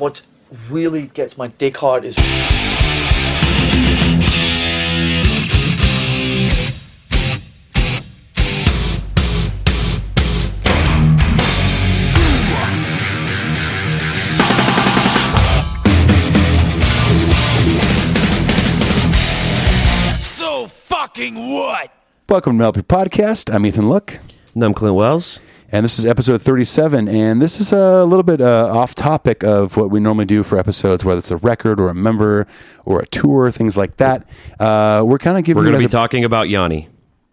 what really gets my dick hard is So fucking what? Welcome to Melby Podcast. I'm Ethan Look, And I'm Clint Wells. And this is episode 37. And this is a little bit uh, off topic of what we normally do for episodes, whether it's a record or a member or a tour, things like that. Uh, we're kind of giving We're going to be a- talking about Yanni.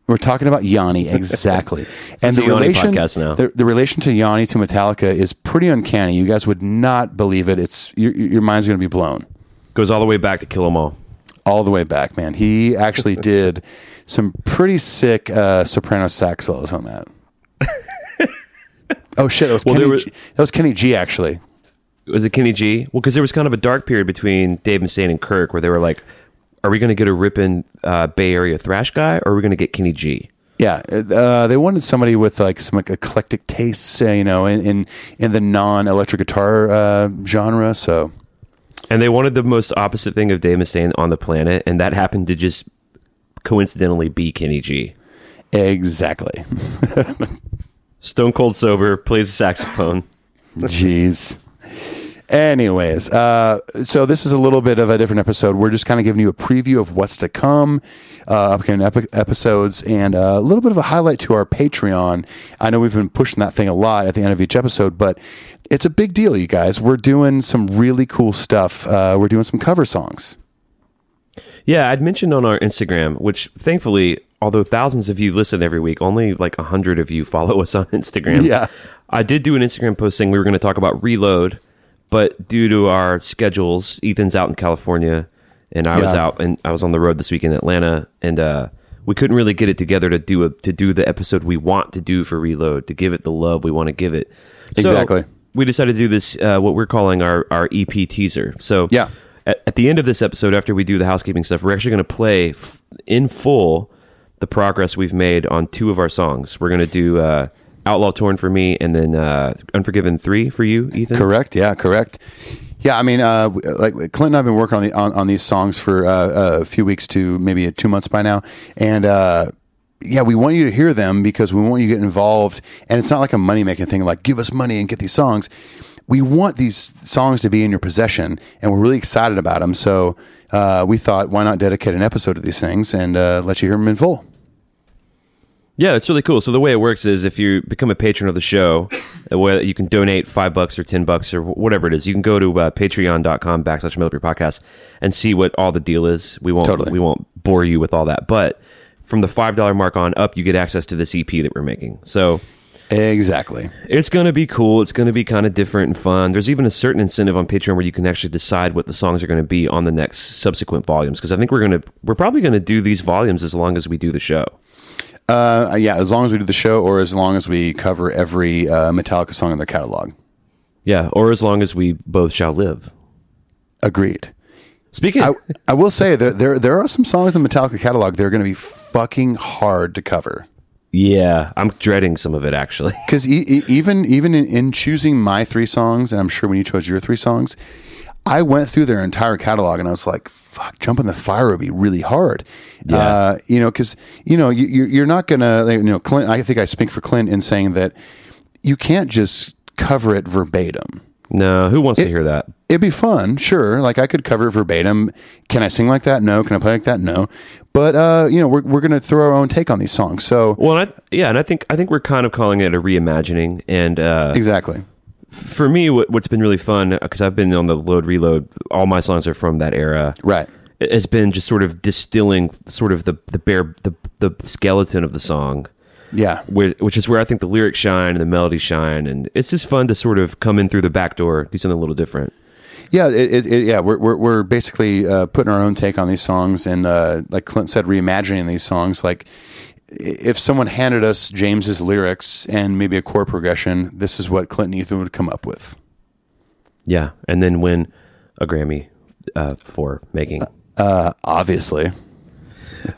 We're talking about Yanni exactly, and the Yanni relation podcast now. The, the relation to Yanni to Metallica is pretty uncanny. You guys would not believe it. It's your, your mind's going to be blown Goes all the way back to Kill 'Em All. all the way back, man. He actually did some pretty sick uh, soprano sax solos on that. oh shit, that was, Well, Kenny was- G, that was Kenny G actually. Was it Kenny G? Well, because there was kind of a dark period between Dave Mustaine and Kirk where they were like, are we going to get a ripping uh, Bay Area thrash guy or are we going to get Kenny G? Yeah, uh, they wanted somebody with like some like eclectic tastes, uh, you know, in in, in the non electric guitar uh, genre. So And they wanted the most opposite thing of Dave Mustaine on the planet, and that happened to just coincidentally be Kenny G. exactly. Stone cold sober, plays the saxophone. Jeez. Anyways, uh, so this is a little bit of a different episode. We're just kind of giving you a preview of what's to come, uh, upcoming epi- episodes, and uh, a little bit of a highlight to our Patreon. I know we've been pushing that thing a lot at the end of each episode, but it's a big deal, you guys. We're doing some really cool stuff. Uh, we're doing some cover songs. Yeah, I'd mentioned on our Instagram, which thankfully, although thousands of you listen every week, only like a hundred of you follow us on Instagram. Yeah. I did do an Instagram post saying we were going to talk about Reload, but due to our schedules, Ethan's out in California, and I was out and I was on the road this week in Atlanta, and uh, we couldn't really get it together to do a to do the episode we want to do for Reload to give it the love we want to give it. So Exactly. We decided to do this uh, what we're calling our our EP teaser. So Yeah. at, at the end of this episode, after we do the housekeeping stuff, we're actually going to play f- in full the progress we've made on two of our songs. We're going to do uh, Outlaw Torn for me, and then uh, Unforgiven three for you, Ethan. Correct. Yeah. Correct. Yeah. I mean, uh, like Clint and I've been working on the on, on these songs for uh, a few weeks to maybe two months by now, and uh, yeah, we want you to hear them because we want you to get involved. And it's not like a money making thing, like give us money and get these songs. We want these songs to be in your possession, and we're really excited about them. So uh, we thought, why not dedicate an episode to these things and uh, let you hear them in full? Yeah, it's really cool. So the way it works is if you become a patron of the show, uh, where you can donate five bucks or ten bucks or whatever it is, you can go to uh, patreon.com backslash Middle podcast and see what all the deal is. We won't Totally. we won't bore you with all that, but from the five dollar mark on up, you get access to this EP that we're making. So Exactly. it's going to be cool. It's going to be kind of different and fun. There's even a certain incentive on Patreon where you can actually decide what the songs are going to be on the next subsequent volumes. Because I think we're going to, we're probably going to do these volumes as long as we do the show. Uh, yeah, as long as we do the show, or as long as we cover every uh, Metallica song in their catalog. Yeah, or as long as we both shall live. Agreed. Speaking, I, I will say that there there are some songs in the Metallica catalog that are going to be fucking hard to cover. Yeah, I'm dreading some of it actually. Because e- e- even even in, in choosing my three songs, and I'm sure when you chose your three songs, I went through their entire catalog and I was like, "Fuck, jump in the fire would be really hard." Uh, you know, because you know you, you're you're not gonna you know Clint. I think I speak for Clint in saying that you can't just cover it verbatim. No, who wants to hear that? It'd be fun, sure. Like I could cover it verbatim. Can I sing like that? No. Can I play like that? No. But uh, you know, we're we're gonna throw our own take on these songs. So Well, I, yeah, and I think I think we're kind of calling it a reimagining. And uh, exactly. for me, what, what's been really fun because I've been on the load reload. All my songs are from that era. Right. it has been just sort of distilling sort of the the bare the, the skeleton of the song Yeah. where, which is where I think the lyrics shine and the melody shine and it's just fun to sort of come in through the back door do something a little different Yeah. It, it, it, yeah. We're we're, we're basically uh, putting our own take on these songs, and uh, like Clint said, reimagining these songs. Like if someone handed us James's lyrics and maybe a chord progression, this is what Clint and Ethan would come up with. yeah and then win a Grammy uh, for making Uh, obviously.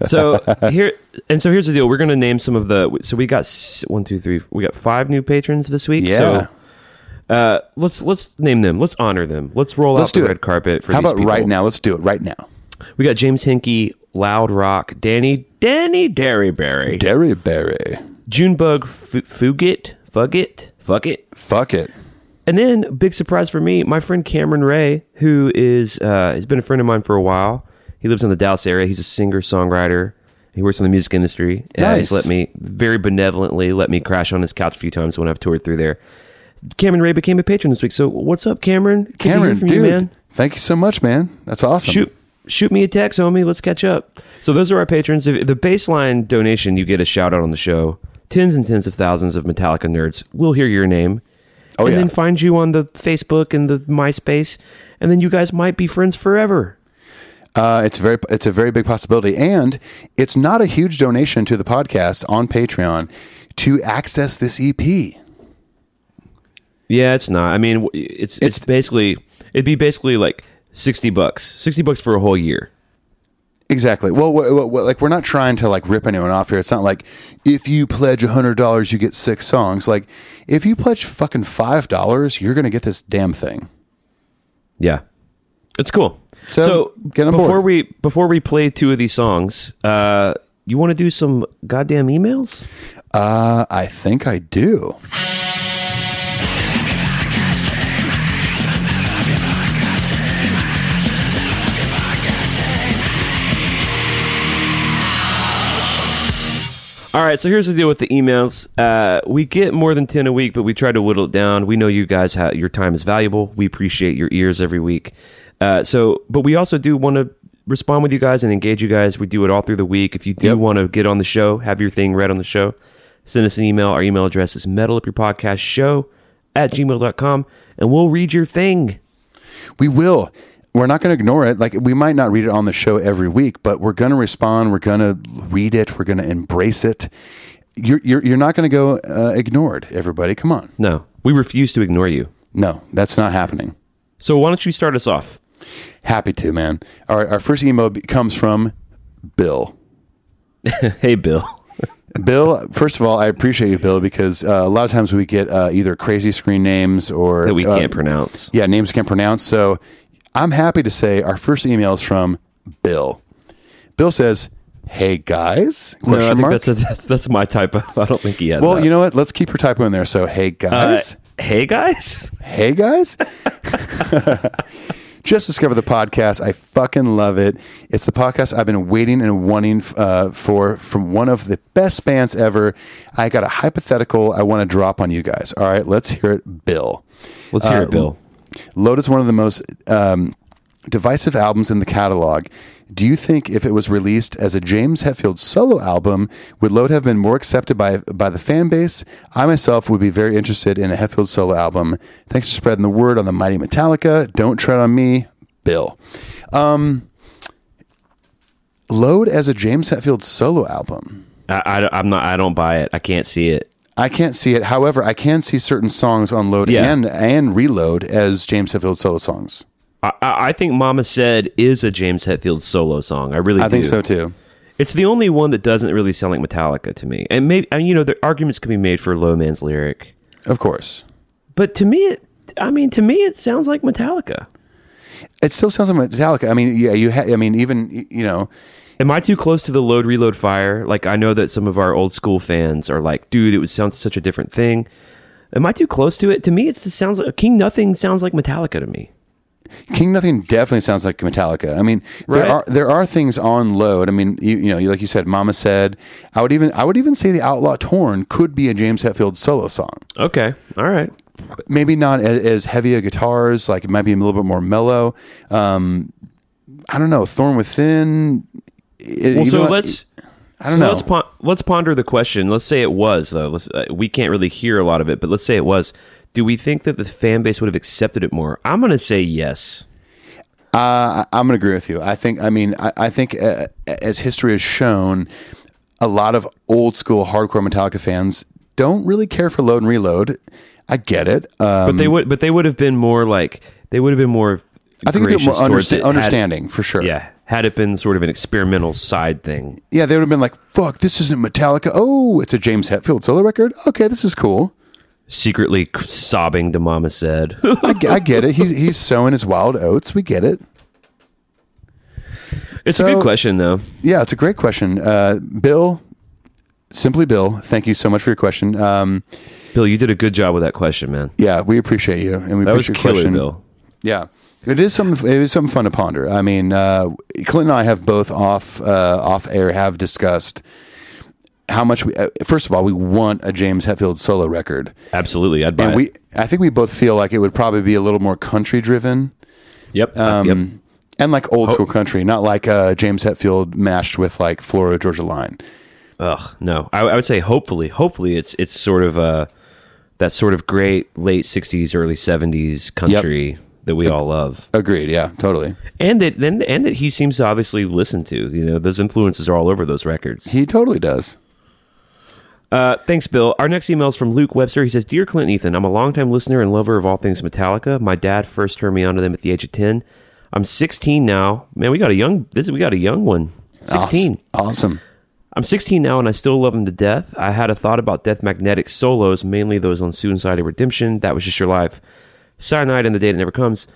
So here and so here's the deal we're going to name some of the so we got one two three we got five new patrons this week Yeah. so Uh, let's let's name them. Let's honor them. Let's roll Let's out the do red carpet for How about people. right now? Let's do it right now. We got James Hinkey, Loud Rock, Danny Danny Derryberry, Derryberry. Junebug F- Fugit, Fugit, Fuck it. Fuck it. And then, big surprise for me, my friend Cameron Ray, who is uh, has been a friend of mine for a while. He lives in the Dallas area. He's a singer songwriter. He works in the music industry. He's Nice. let me very benevolently let me crash on his couch a few times when I've toured through there. Cameron Ray became a patron this week. So what's up, Cameron? Good Cameron, dude. you, man. Thank you so much, man. That's awesome. Shoot, shoot me a text, homie. Let's catch up. So those are our patrons. If the baseline donation, you get a shout out on the show. Tens and tens of thousands of Metallica nerds will hear your name, Oh, and yeah. then find you on the Facebook and the MySpace, and then you guys might be friends forever. Uh, it's very it's a very big possibility, and it's not a huge donation to the podcast on Patreon to access this EP. Yeah, it's not. I mean, it's it's, It's- basically it'd be basically like sixty bucks, sixty bucks for a whole year. Exactly. Well, like we're not trying to like rip anyone off here. It's not like if you pledge hundred dollars, you get six songs. Like if you pledge fucking five dollars, you're gonna get this damn thing. Yeah, it's cool. So, So, get on before board. we before we play two of these songs, uh, you want to do some goddamn emails? Uh, I think I do. All right, so here's the deal with the emails. Uh, we get more than 10 a week, but we try to whittle it down. We know you guys have your time is valuable. We appreciate your ears every week. Uh, so, but we also do want to respond with you guys and engage you guys. We do it all through the week. If you do Yep. want to get on the show, have your thing read on the show, send us an email. Our email address is metalupyourpodcastshow up your podcast show at gmail.com, and we'll read your thing. We will. We're not going to ignore it. Like we might not read it on the show every week, but we're going to respond. We're going to read it. We're going to embrace it. You're you're, you're not going to go uh, ignored. Everybody, come on. No, we refuse to ignore you. No, that's not happening. So, why don't you start us off? Happy to, man. Our our first email comes from Bill. hey, Bill. Bill, first of all, I appreciate you, Bill, because uh, a lot of times we get uh, either crazy screen names or That we uh, can't pronounce. Yeah, names can't pronounce. So I'm happy to say our first email is from Bill. Bill says, "Hey guys?" No, Question think mark. that's, a, that's that's my typo. I don't think he had well, that. you know what? Let's keep your typo in there. So, hey Uh, guys, hey guys. hey guys. Just discovered the podcast. I fucking love it. It's the podcast I've been waiting and wanting uh, for from one of the best bands ever. I got a hypothetical I want to drop on you guys. All right, let's hear it, Bill. Let's hear Uh, it, Bill. Load is one of the most um, divisive albums in the catalog. Do you think if it was released as a James Hetfield solo album, would Load have been more accepted by by the fan base? I myself would be very interested in a Hetfield solo album. Thanks for spreading the word on the mighty Metallica. Don't tread on me, Bill. Um, Load as a James Hetfield solo album. I, I, am not. I don't buy it. I can't see it. I can't see it. However, I can see certain songs on Load Yeah. and and Reload as James Hetfield solo songs. I, I think "Mama Said" is a James Hetfield solo song. I really. I think so too. It's the only one that doesn't really sound like Metallica to me. And maybe I mean, you know, the arguments can be made for Low Man's lyric, Of course. but to me, it. I mean, to me, it sounds like Metallica. It still sounds like Metallica. I mean, yeah, you. Ha- I mean, even you know, Am I too close to the load reload fire? Like I know that some of our old school fans are like, dude, it would sound such a different thing. Am I too close to it? To me, it just sounds like King Nothing sounds like Metallica to me. King Nothing definitely sounds like Metallica. I mean, there Right. are there are things on load. I mean, you, you know, like you said, Mama said. I would even I would even say the Outlaw Torn could be a James Hetfield solo song. Okay, all right. Maybe not as, as heavy a guitars. Like it might be a little bit more mellow. Um, I don't know. Thorn Within. it- Well, so let's. I don't so know. Let's pon- let's ponder the question. Let's say it was though. Let's, uh, we can't really hear a lot of it, but let's say it was. Do we think that the fan base would have accepted it more? I'm going to say yes. Uh, I'm going to agree with you. I think. I mean, I, I think uh, as history has shown, a lot of old school hardcore Metallica fans don't really care for Load and Reload. I get it. Um, But they would. But they would have been more like they would have been more. I think a bit more understa- it had- understanding for sure. Yeah, had it been sort of an experimental side thing. yeah, they would have been like, "Fuck, this isn't Metallica. Oh, it's a James Hetfield solo record. Okay, this is cool." Secretly sobbing to Mama said. I, I get it. He's he's sowing his wild oats. We get it. it's a good question, though. Yeah, it's a great question. Uh, Bill, simply Bill, thank you so much for your question. Um, Bill, you did a good job with that question, man. yeah, we appreciate you, and we That was appreciate your killer, question. Bill. Yeah, it is something. It is something fun to ponder. I mean, uh, Clint and I have both off uh, off air have discussed how much we. Uh, first of all, we want a James Hetfield solo record, Absolutely, I'd buy and it. we. I think we both feel like it would probably be a little more country driven. yep, Um, yep. And like old school country, not like uh, James Hetfield mashed with like Florida Georgia Line. Ugh, no. I, I would say hopefully, hopefully it's it's sort of uh that sort of great late '60s, early '70s country that we all love, Agreed. Yeah, totally. and that then and that he seems to obviously listen to. You know, those influences are all over those records. He totally does. Uh, thanks, Bill. Our next email is from Luke Webster. He says, "Dear Clint Ethan, I'm a longtime listener and lover of all things Metallica. My dad first turned me on to them at the age of ten. I'm 16 now. Man, we got a young. This we got a young one. 16. Awesome. I'm 16 now and I still love them to death. I had a thought about Death Magnetic solos, mainly those on Suicide and Redemption. That was just your life. Cyanide and the Day That Never Comes.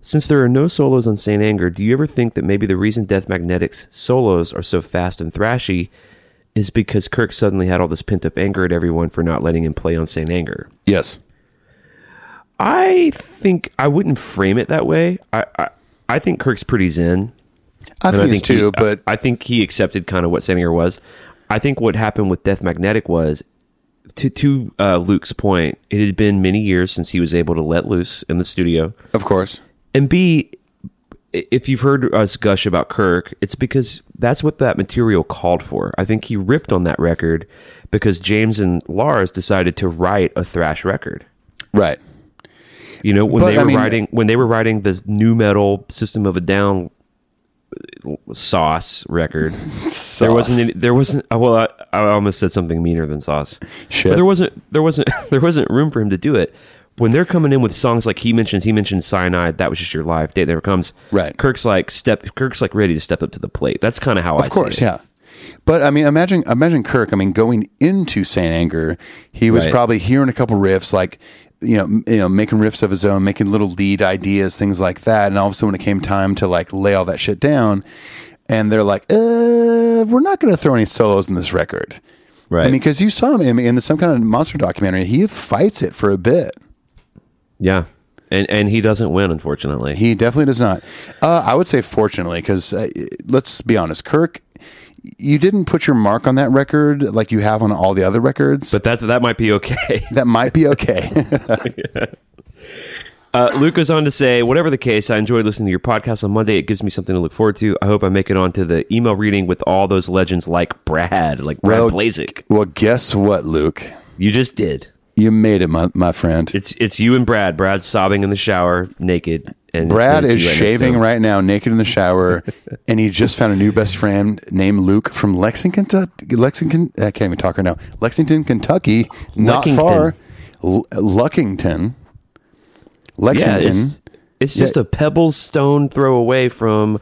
Since there are no solos on Saint Anger, do you ever think that maybe the reason Death Magnetic's solos are so fast and thrashy is because Kirk suddenly had all this pent up anger at everyone for not letting him play on Saint Anger? Yes. I think I wouldn't frame it that way. I I, I think Kirk's pretty zen. I think, it's he- too, but I, I think he accepted kind of what St. Anger was. I think what happened with Death Magnetic was, to to uh, Luke's point, it had been many years since he was able to let loose in the studio, of course. and B, i- if you've heard us gush about Kirk, it's because that's what that material called for. I think he ripped on that record because James and Lars decided to write a thrash record. Right. You know, when But, they I were mean- writing when they were writing the nu metal System of a Down uh, sauce record, there wasn't any, there wasn't uh, well I, I almost said something meaner than sauce. Shit. But there wasn't there wasn't there wasn't room for him to do it. When they're coming in with songs like he mentions, he mentioned cyanide. That was just your life. Day never comes. Right. Kirk's like step. Kirk's like ready to step up to the plate. That's kind of how I Of course, see it. yeah. But I mean, imagine imagine Kirk. I mean, going into Saint Anger, he was Right. probably hearing a couple riffs, like you know, you know, making riffs of his own, making little lead ideas, things like that. And all of a sudden, when it came time to like lay all that shit down, and they're like, "Uh, we're not going to throw any solos in this record." Right. I mean, because you saw him in, in some kind of monster documentary, he fights it for a bit. Yeah. And and he doesn't win, unfortunately. He definitely does not. Uh, I would say fortunately, because uh, let's be honest, Kirk, you didn't put your mark on that record like you have on all the other records. but that that might be okay. that might be okay. Uh, Luke goes on to say, whatever the case, I enjoyed listening to your podcast on Monday. It gives me something to look forward to. I hope I make it onto the email reading with all those legends like Brad, like Brad Well, Blazik. well, guess what, Luke? You just did. You made it, my, my friend. It's it's you and Brad. Brad's sobbing in the shower, naked, and Brad is right shaving right now, naked in the shower, and he just found a new best friend named Luke from Lexington, Lexington. I can't even talk right now. Lexington, Kentucky, not Luckington. far. L- Luckington, Yeah, Lexington. it's, it's Yeah. just a pebble stone throw away from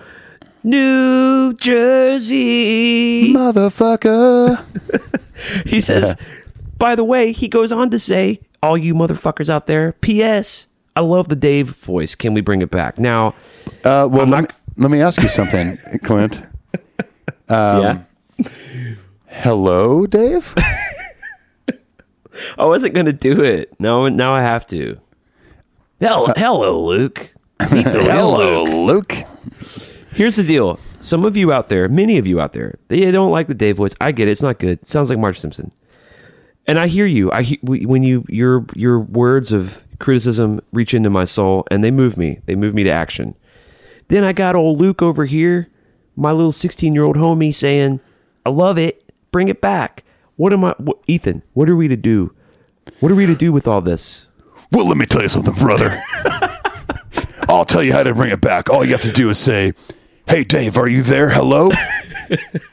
New Jersey. Motherfucker. He says, by the way, he goes on to say, all you motherfuckers out there, P.S. I love the Dave voice. Can we bring it back? Now, Uh, well, let, not- me, let me ask you something, Clint. yeah. Hello, Dave. I wasn't going to do it. No, now I have to. Hell, hello, Luke. Real Luke. Luke. Here's the deal. Some of you out there, many of you out there, they don't like the Dave voice. I get it. It's not good. It sounds like Marge Simpson. And I hear you. I hear, when you your your words of criticism reach into my soul and they move me. They move me to action. Then I got old Luke over here, my little 16-year-old homie saying, "I love it. Bring it back." What am I what, Ethan, what are we to do? What are we to do with all this? Well, let me tell you something, brother. I'll tell you how to bring it back. All you have to do is say, "Hey, Dave, are you there? Hello."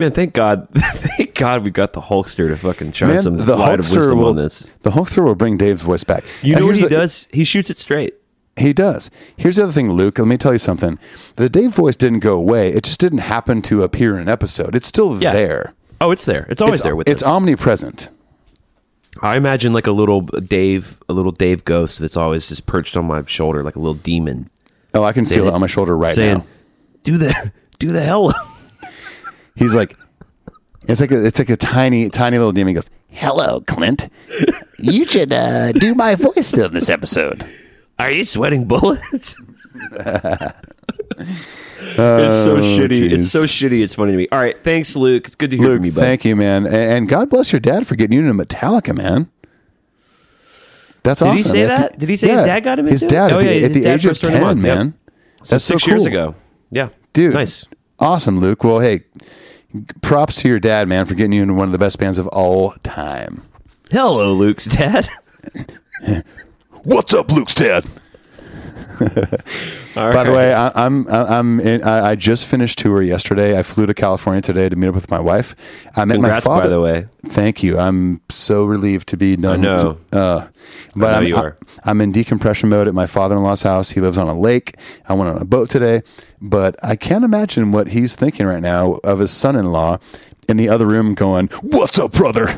Man, thank God, thank God we got the Hulkster to fucking shine Man, some the light of Hulkster wisdom will on this. the Hulkster will bring Dave's voice back. You And know what he the- does? He shoots it straight. He does. Here's the other thing, Luke. Let me tell you something. The Dave voice didn't go away. It just didn't happen to appear in an episode. It's still Yeah. there. Oh, it's there. It's always it's, there with it's us. omnipresent. I imagine like a little Dave, a little Dave ghost that's always just perched on my shoulder, like a little demon, Oh, I can feel it on my shoulder right saying, now. "Do the, do the hell." He's like, it's like a, it's like a tiny, tiny little demon. He goes, "Hello, Clint. You should uh, do my voice in this episode." Are you sweating bullets? it's so shitty. jeez. It's so shitty. It's funny to me. All right, thanks, Luke. It's good to hear Luke, from you, bud. thank you, man, and, and God bless your dad for getting you into Metallica, man. That's Did awesome. Did he say that? Did he say his dad got him His into it? dad Oh, at the, yeah, at his the age of first turned him ten. Yep. man. So That's six so years ago. Yeah, dude. Nice. awesome, Luke. Well, hey, props to your dad, man, for getting you into one of the best bands of all time. Hello, Luke's dad. What's up, Luke's dad? All By the way, I, I'm I'm in, I, I just finished tour yesterday. I flew to California today to meet up with my wife. I met Congrats, my by the way. Thank you. I'm so relieved to be done. I know. Uh, but know I'm, you are. I'm in decompression mode at my father-in-law's house. He lives on a lake. I went on a boat today, but I can't imagine what he's thinking right now of his son-in-law in the other room going, "What's up, brother?"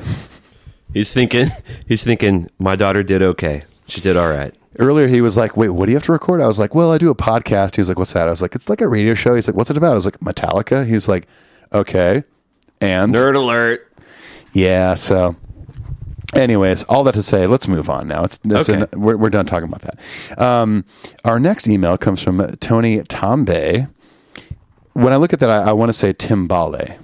He's thinking. He's thinking. My daughter did okay. She did all right. Earlier, he was like, "Wait, what do you have to record?" I was like, "Well, I do a podcast." He was like, "What's that?" I was like, "It's like a radio show." He's like, "What's it about?" I was like, "Metallica." He's like, "Okay," and Nerd alert. Yeah. So, anyways, all that to say, let's move on now. It's, it's Okay. an- we're, we're done talking about that. Um, our next email comes from Tony Tombe. When I look at that, I, I want to say Timbale.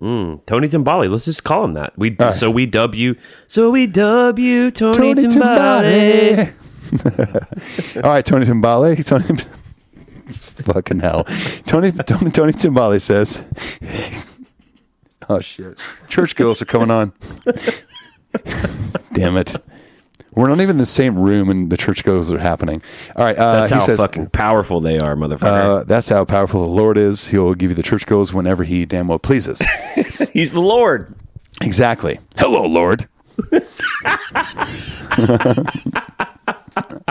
Tony Timbale. Let's just call him that. We right. so we dub you. So we dub you Tony, Timbali. all right, Tony Timbale. Tony. Fucking hell. Tony, Tony, Tony Timbale says, Oh, shit. Church girls are coming on. Damn it. We're not even in the same room and the church goes are happening. All right. Uh, That's he how says, fucking powerful they are, motherfucker. Uh, that's how powerful the Lord is. He'll give you the church goes whenever he damn well pleases. He's the Lord. exactly. Hello, Lord.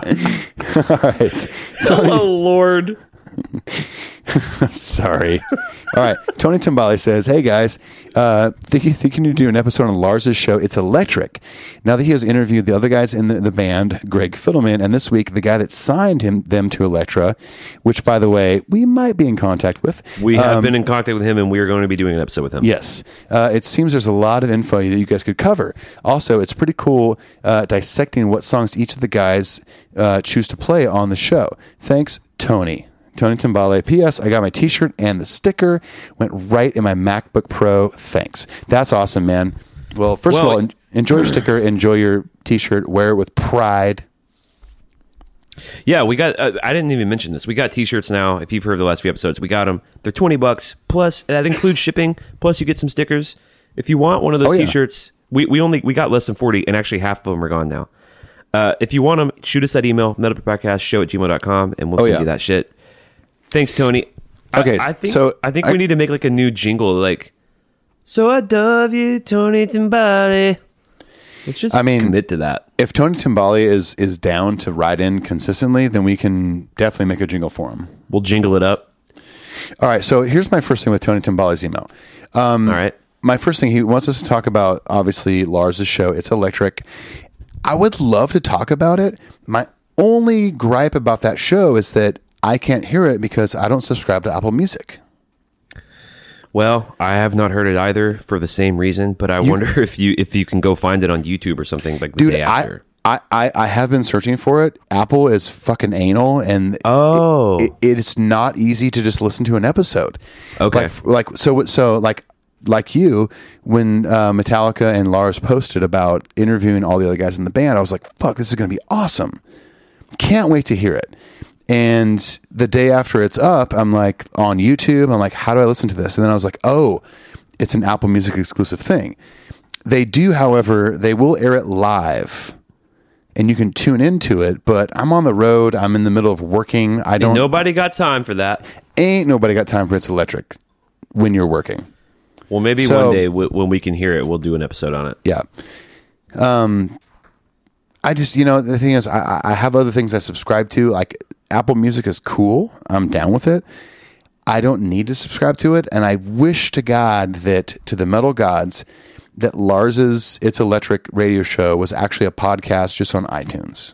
All right. Hello, Lord. Sorry. All right. Tony Timbali says, Hey guys, uh, thinking, thinking to do an episode on Lars's show. It's electric. Now that he has interviewed the other guys in the, the band, Greg Fidelman, and this week the guy that signed him them to Elektra, which by the way, we might be in contact with. We have Um, been in contact with him, and we are going to be doing an episode with him. Yes. Uh, it seems there's a lot of info that you guys could cover. Also, it's pretty cool uh, dissecting what songs each of the guys uh, choose to play on the show. Thanks, Tony. Tony Timbale. P.S. I got my t shirt and the sticker. Went right in my MacBook Pro. Thanks. That's awesome, man. Well, first Well- of all, en- enjoy your sticker, enjoy your t shirt, wear it with pride. Yeah, we got. Uh, I didn't even mention this. We got T-shirts now. If you've heard the last few episodes, we got them. They're twenty bucks plus. That includes shipping. Plus, you get some stickers. If you want one of those Oh, yeah. T-shirts, we, we only we got less than forty, and actually half of them are gone now. Uh, if you want them, shoot us that email, metalpodcast show at gmail.com, and we'll Oh, send yeah. you that shit. Thanks, Tony. Okay, I, think so I think I- we need to make like a new jingle, like "So I love you, Tony Timbali." Let's just I mean- commit to that. If Tony Timbali is, is down to ride in consistently, then we can definitely make a jingle for him. We'll jingle it up. All right. So here's my first thing with Tony Timbali's email. Um, All right. my first thing he wants us to talk about obviously Lars's show it's electric i would love to talk about it my only gripe about that show is that i can't hear it because i don't subscribe to apple music Well, I have not heard it either for the same reason, but I wonder if you if you can go find it on YouTube or something like the dude day I, after. I I I have been searching for it apple is fucking anal and Oh. it, it's not easy to just listen to an episode Okay. like like so so like like you when uh, metallica and lars posted about interviewing all the other guys in the band i was like fuck this is going to be awesome can't wait to hear it and the day after it's up i'm like on youtube. I'm like how do i listen to this? And then i was like oh it's an apple music exclusive thing. They do however they will air it live and you can tune into it but i'm on the road. I'm in the middle of working. I don't Nobody got time for that. ain't nobody got time for it's electric when you're working. Well, maybe So- one day w- when we can hear it, we'll do an episode on it. yeah. Um i just you know the thing is i i have other things i subscribe to like apple music is cool i'm down with it i don't need to subscribe to it and i wish to god that to the metal gods that Lars's It's Electric radio show was actually a podcast just on iTunes.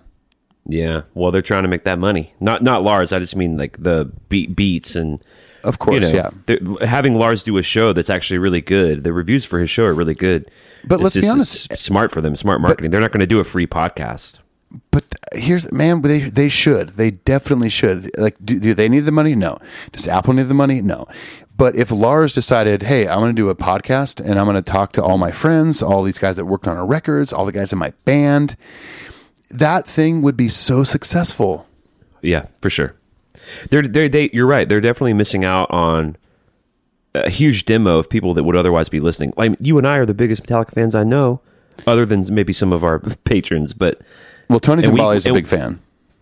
Yeah. Well, they're trying to make that money. Not not Lars. I just mean like the beat beats and Of course, you know, yeah. having Lars do a show that's actually really good. The reviews for his show are really good. But It's let's be honest- smart for them, smart marketing. They're not going to do a free podcast. But here's man, they they should. They definitely should. Like, do, do they need the money? No. Does Apple need the money? No. But if Lars decided, hey, I'm going to do a podcast and I'm going to talk to all my friends, all these guys that worked on our records, all the guys in my band, that thing would be so successful. Yeah, for sure. They're they're, they you're right. They're definitely missing out on a huge demo of people that would otherwise be listening. Like you and I are the biggest Metallica fans I know, other than maybe some of our patrons. But Well, Tony And we- is a and- big fan.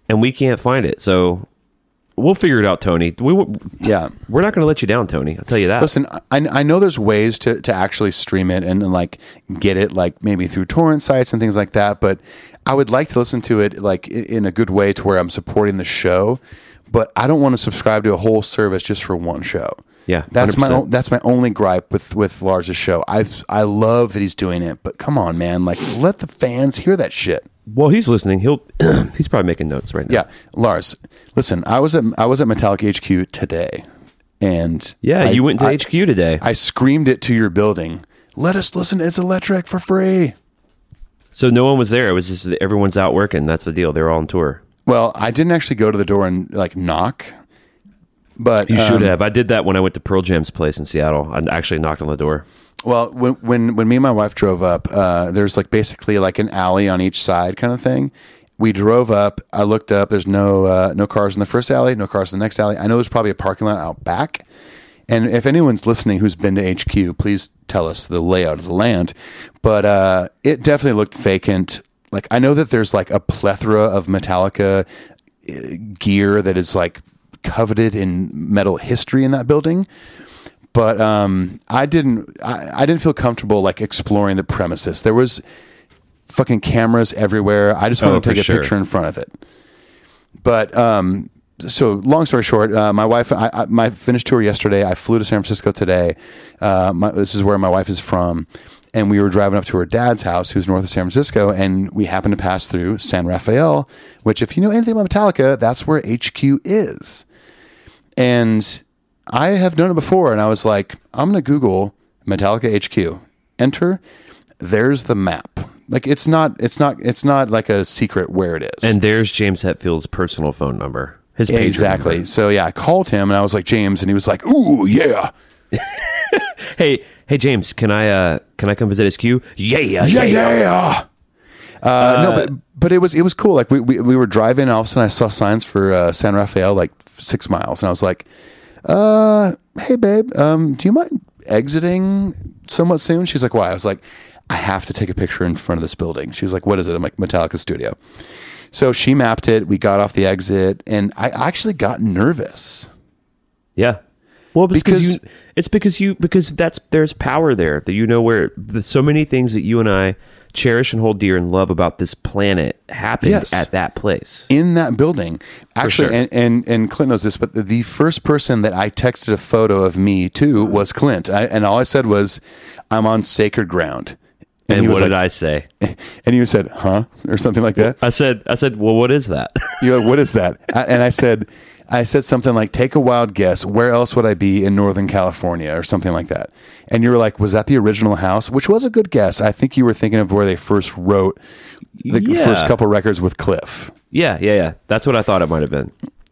and we can't find it, so we'll figure it out, Tony. We Yeah. we're not going to let you down, Tony. I'll tell you that. Listen, I, I know there's ways to, to actually stream it and, like get it like maybe through torrent sites and things like that. But I would like to listen to it like in a good way to where I'm supporting the show. But I don't want to subscribe to a whole service just for one show. Yeah, that's my 100%. o- that's my only gripe with with Lars's show. I I love that he's doing it, but come on, man, like let the fans hear that shit. Well, he's listening. He'll he's probably making notes right now. Yeah, Lars, listen, I was at I was at Metallica HQ today, and Yeah, I- you went to I- HQ today. I screamed it to your building. Let us listen It's Electric for free. so no one was there. It was just everyone's out working. That's the deal. They're all on tour. Well, I didn't actually go to the door and like knock, but You should um, have. I did that when I went to Pearl Jam's place in Seattle. I actually knocked on the door. Well, when when when me and my wife drove up, uh, there's like basically like an alley on each side, kind of thing. We drove up. I looked up. There's no uh, no cars in the first alley, no cars in the next alley. I know there's probably a parking lot out back. And if anyone's listening who's been to HQ, please tell us the layout of the land. But uh, it definitely looked vacant. Like I know that there's like a plethora of Metallica uh, gear that is like coveted in metal history in that building but um, I didn't. I, I didn't feel comfortable like exploring the premises. There was fucking cameras everywhere. I just wanted Oh, to take a sure. picture in front of it. But um, so long story short, uh, my wife, I, I, my finished tour yesterday. I flew to San Francisco today. Uh, my, this is where my wife is from. And we were driving up to her dad's house, who's north of San Francisco, and we happened to pass through San Rafael, which, if you know anything about Metallica, that's where HQ is. And I have done it before, and I was like, I'm going to Google Metallica HQ. Enter. There's the map. Like it's not. It's not. It's not like a secret where it is. And there's James Hetfield's personal phone number. His pager exactly. number. So yeah, I called him, and I was like James, and he was like, Ooh yeah, Hey, hey, James, can I uh can I come visit HQ? Yeah, yeah, yeah yeah. Uh, no, but but it was it was cool. Like we, we we were driving, and all of a sudden I saw signs for uh, San Rafael, like six miles, and I was like, uh, "Hey, babe, um, do you mind exiting somewhat soon?" She's like, "Why?" I was like, "I have to take a picture in front of this building." She's like, "What is it?" I'm like, "Metallica Studio." So she mapped it. We got off the exit, and I actually got nervous. Yeah. Well, it's because, Because- you, it's because you because that's there's power there that you know where there's so many things that you and I cherish and hold dear and love about this planet happened Yes. at that place. in that building. Actually, sure. and, and and Clint knows this, but the, the first person that I texted a photo of me to was Clint, I, and all I said was, "I'm on sacred ground." And, he what did like, I say? And you said, "Huh?" or something like that. I said I said, well, what is that? You're like, "What is that?" I, and I said, "I said something like, take a wild guess. Where else would I be in Northern California, or something like that?" And you were like, "Was that the original house?" Which was a good guess. I think you were thinking of where they first wrote the Yeah. first couple records with Cliff. yeah, yeah, yeah. That's what I thought it might have been.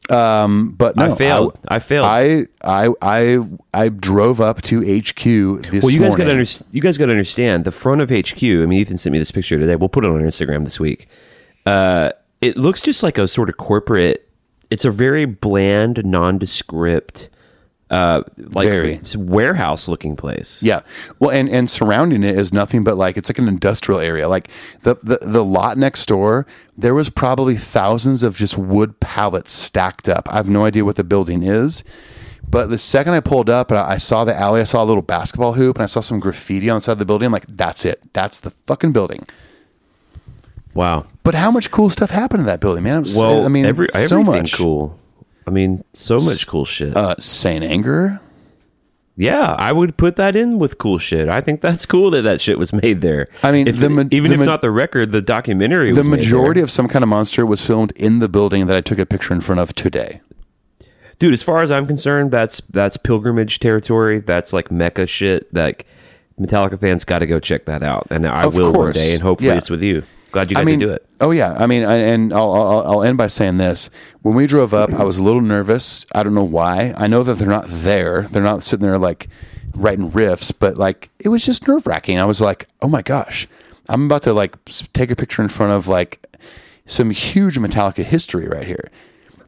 But no, I failed. I, failed. I I I I drove up to HQ this well, you guys got to under, you guys got to understand the front of HQ. I mean, Ethan sent me this picture today. We'll put it on Instagram this week. Uh, it looks just like a sort of corporate. It's a very bland, nondescript, uh, like Very. warehouse looking place. yeah, well, and and surrounding it is nothing but like it's like an industrial area. Like the the the lot next door, there was probably thousands of just wood pallets stacked up. I have no idea what the building is. But the second I pulled up and I I saw the alley, I saw a little basketball hoop and I saw some graffiti on the side of the building. I'm like, that's it. That's the fucking building. Wow. But how much cool stuff happened in that building, man? Was- Well, I mean, every, so much. cool. I mean, so much cool shit. Uh, Saint Anger. Yeah, I would put that in with cool shit. I think that's cool that that shit was made there. I mean, If- the even the if not the record, the documentary. The was made majority of some kind of monster was filmed in the building that I took a picture in front of today. dude. As far as I'm concerned, that's that's pilgrimage territory. That's like Mecca shit. Like Metallica fans got to go check that out, and I Of will one course. day, and hopefully Yeah. it's with you. Glad you got I mean, to do it. oh yeah. I mean, I- and I'll, I'll I'll end by saying this: when we drove up, I was a little nervous. I don't know why. I know that they're not there. They're not sitting there like writing riffs, but like it was just nerve wracking. I was like, oh my gosh, I'm about to like take a picture in front of like some huge Metallica history right here.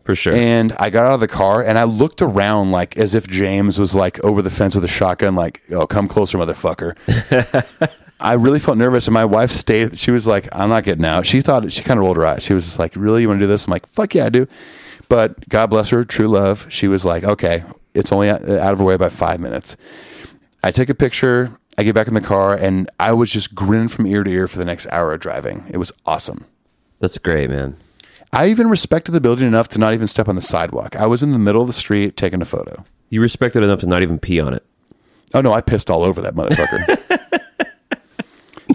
For sure. And I got out of the car and I looked around like as if James was like over the fence with a shotgun, like, oh, come closer, motherfucker. I really felt nervous. And my wife stayed. She was like, I'm not getting out. She thought, she kind of rolled her eyes. She was just like, really? You want to do this? I'm like, fuck yeah, I do. But God bless her, true love. She was like, okay, it's only out out of her way by five minutes. I take a picture. I get back in the car and I was just grinning from ear to ear for the next hour of driving. It was awesome. that's great, man. I even respected the building enough to not even step on the sidewalk. I was in the middle of the street taking a photo. You respected enough to not even pee on it. Oh no, I pissed all over that motherfucker.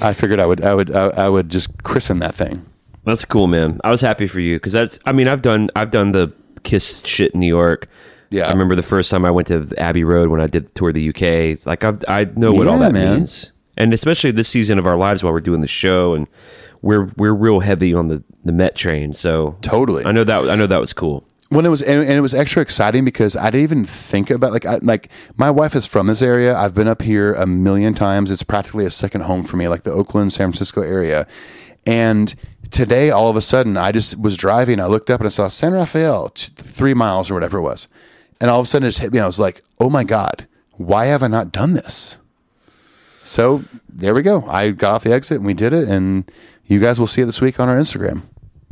I figured I would, I would, I, I would just christen that thing. That's cool, man. I was happy for you because that's. I mean, I've done I've done the Kiss shit in New York. Yeah. I remember the first time I went to Abbey Road when I did the tour of the UK. Like I, I know what all that man. means, and especially this season of our lives while we're doing the show, and we're we're real heavy on the the Met train. So Totally. I know that I know that was cool. When it was, and, and it was extra exciting because I didn't even think about like, I, like my wife is from this area. I've been up here a million times. It's practically a second home for me, like the Oakland, San Francisco area. And today, all of a sudden, I just was driving. I looked up and I saw San Rafael, three miles or whatever it was. And all of a sudden, it just hit me. I was like, oh my God, why have I not done this? So there we go. I got off the exit and we did it. And you guys will see it this week on our Instagram.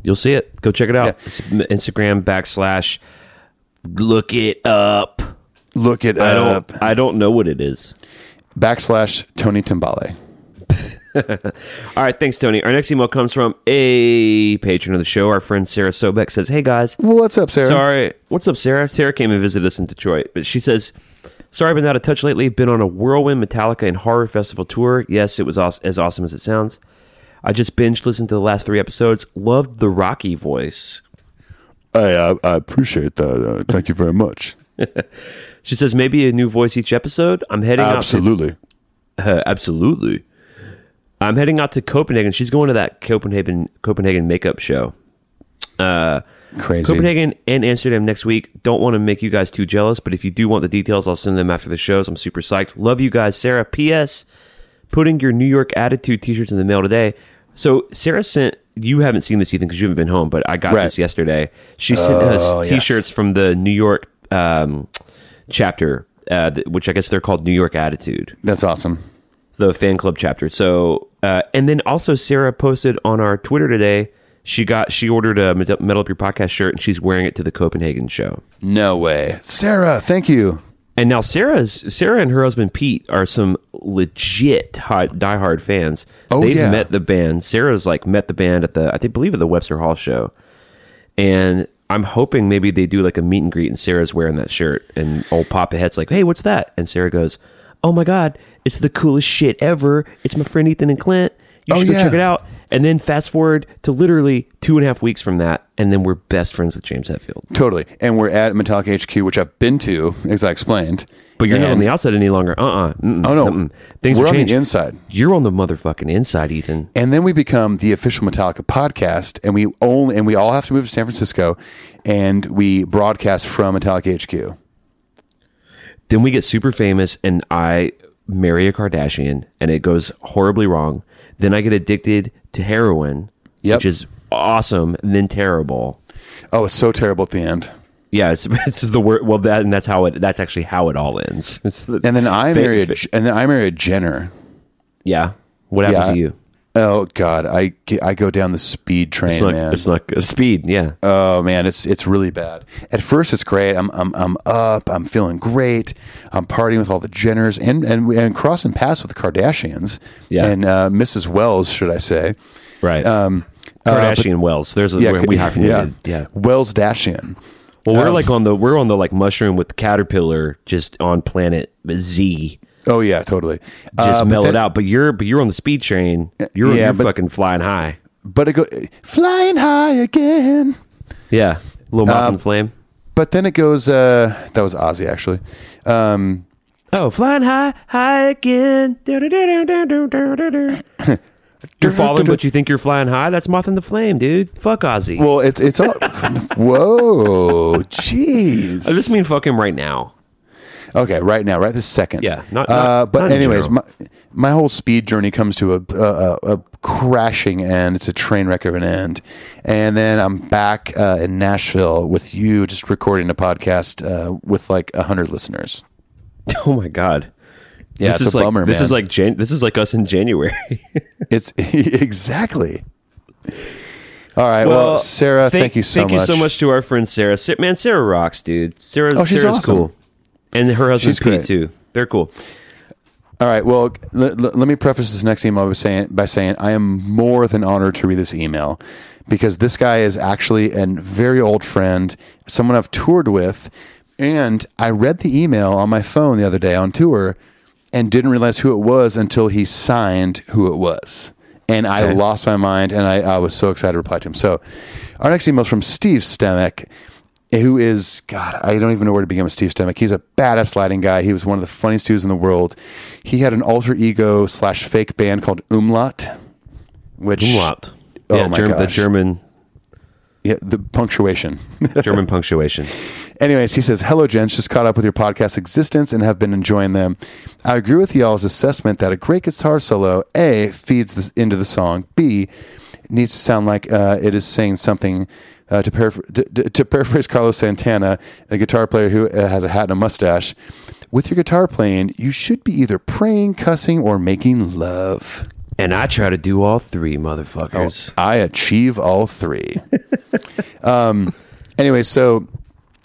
You'll see it. Go check it out. Yeah. Instagram backslash look it up. Look it I up. don't I don't know what it is. Backslash Tony Timbale. All right, thanks, Tony. Our next email comes from a patron of the show. Our friend Sarah Sobek says, "Hey guys, what's up, Sarah? sorry, what's up, Sarah? Sarah came and visited us in Detroit, but she says." Sorry, I've been out of touch lately. Been on a whirlwind Metallica and horror festival tour. Yes, it was as awesome as it sounds. I just binged listened to the last three episodes. Loved the Rocky voice. I, I, I appreciate that. Uh, thank you very much. She says maybe a new voice each episode. I'm heading Absolutely. out to uh, absolutely. I'm heading out to Copenhagen. She's going to that Copenhagen Copenhagen makeup show. Crazy. Copenhagen and Amsterdam next week. Don't want to make you guys too jealous, but if you do want the details, I'll send them after the shows. I'm super psyched. Love you guys, Sarah. P.S. Putting your New York Attitude T-shirts in the mail today. So Sarah sent. You haven't seen this, Ethan, because you haven't been home. But I got Right. this yesterday. She sent us Oh, yes. T-shirts from the New York um, chapter, uh, which I guess they're called New York Attitude That's awesome. the fan club chapter. So, uh, and then also Sarah posted on our Twitter today. She got she ordered a Metal Up Your Podcast shirt and she's wearing it to the Copenhagen show. No way. Sarah, thank you. And now Sarah's Sarah and her husband Pete are some legit hot diehard fans. Oh, They've yeah. met the band. Sarah's like met the band at the I think believe at the Webster Hall show. And I'm hoping maybe they do like a meet and greet and Sarah's wearing that shirt and old Papa Het's like, "Hey, what's that?" And Sarah goes, "Oh my god, it's the coolest shit ever. It's my friend Ethan and Clint. You Oh, should go yeah. check it out." And then fast forward to literally two and a half weeks from that, and then we're best friends with James Hetfield. Totally. And we're at Metallica HQ, which I've been to, as I explained. But you're not on the outside any longer. Uh uh Oh, no. Things We're are on the inside. You're on the motherfucking inside, Ethan. And then we become the official Metallica podcast, and we only and we all have to move to San Francisco, and we broadcast from Metallica HQ. Then we get super famous, and I marry a Kardashian, and it goes horribly wrong. Then I get addicted to heroin, Yep. which is awesome, and then terrible. Oh, it's so terrible at the end. Yeah, it's it's the word. Well, that and that's how it. That's actually how it all ends. It's the, And then I marry a, and then I marry a Jenner. yeah. What happens Yeah. to you? Oh God, I I go down the speed train, It's not. man. It's not good. Speed. Yeah. Oh man, it's it's really bad. At first, it's great. I'm I'm I'm up. I'm feeling great. I'm partying with all the Jenners and and and crossing paths with the Kardashians. Yeah. and uh, Mrs. Wells, should I say? right. Um, uh, Kardashian Wells. There's a yeah, we yeah, hyphenated. Yeah. Wells Dashian. Well, we're Um, like on the we're on the like mushroom with the caterpillar, just on planet Z, Oh yeah, totally. just Uh, then- out. But you're but you're on the speed train. You're, yeah, you're but- fucking flying high. But it go flying high again. Yeah, little moth Um, and flame. But then it goes. Uh, that was Ozzy actually. Um, Oh, flying high, high again. You're falling, but you think you're flying high. That's moth and the flame, dude. Fuck Ozzy. well, it's it's all. whoa, jeez. I just mean fuck him right now. Okay, right now, right this second. Yeah, not- uh, but not anyways, my, my whole speed journey comes to a, a, a crashing end. It's a train wreck of an end, and then I'm back uh, in Nashville with you, just recording a podcast uh, with like hundred listeners. Oh my god. Yeah, this it's is a like, bummer, This man. is like Jan- this is like us in January. It's exactly. All right, well, Sarah, thank, you so thank much. Thank you so much to our friend Sarah. Sa- Man, Sarah rocks, dude. Sarah, Oh, she's Sarah's awesome. cool, and her husband She's great. too. They're cool. All right. Well, let, let, let me preface this next email by saying, by saying I am more than honored to read this email because this guy is actually a very old friend, someone I've toured with, and I read the email on my phone the other day on tour and didn't realize who it was until he signed who it was. And I Okay. lost my mind, and I, I was so excited to reply to him. So, our next email is from Steve Stemek, who is God. I don't even know where to begin with Steve Stemek. He's a badass lighting guy. He was one of the funniest dudes in the world. He had an alter ego slash fake band called Umlaut, which Umlaut. Oh yeah, my Germ- the. German yeah, the punctuation. German punctuation. Anyways, he says, Hello, gents. Just caught up with your podcast existence and have been enjoying them. I agree with y'all's assessment that a great guitar solo, A, feeds this, into the song, B, needs to sound like uh, it is saying something. Uh, to, paraphr- to, to- paraphrase Carlos Santana, a guitar player who uh, has a hat and a mustache, with your guitar playing, you should be either praying, cussing, or making love. And I try to do all three, motherfuckers. I achieve all three. um, anyway, so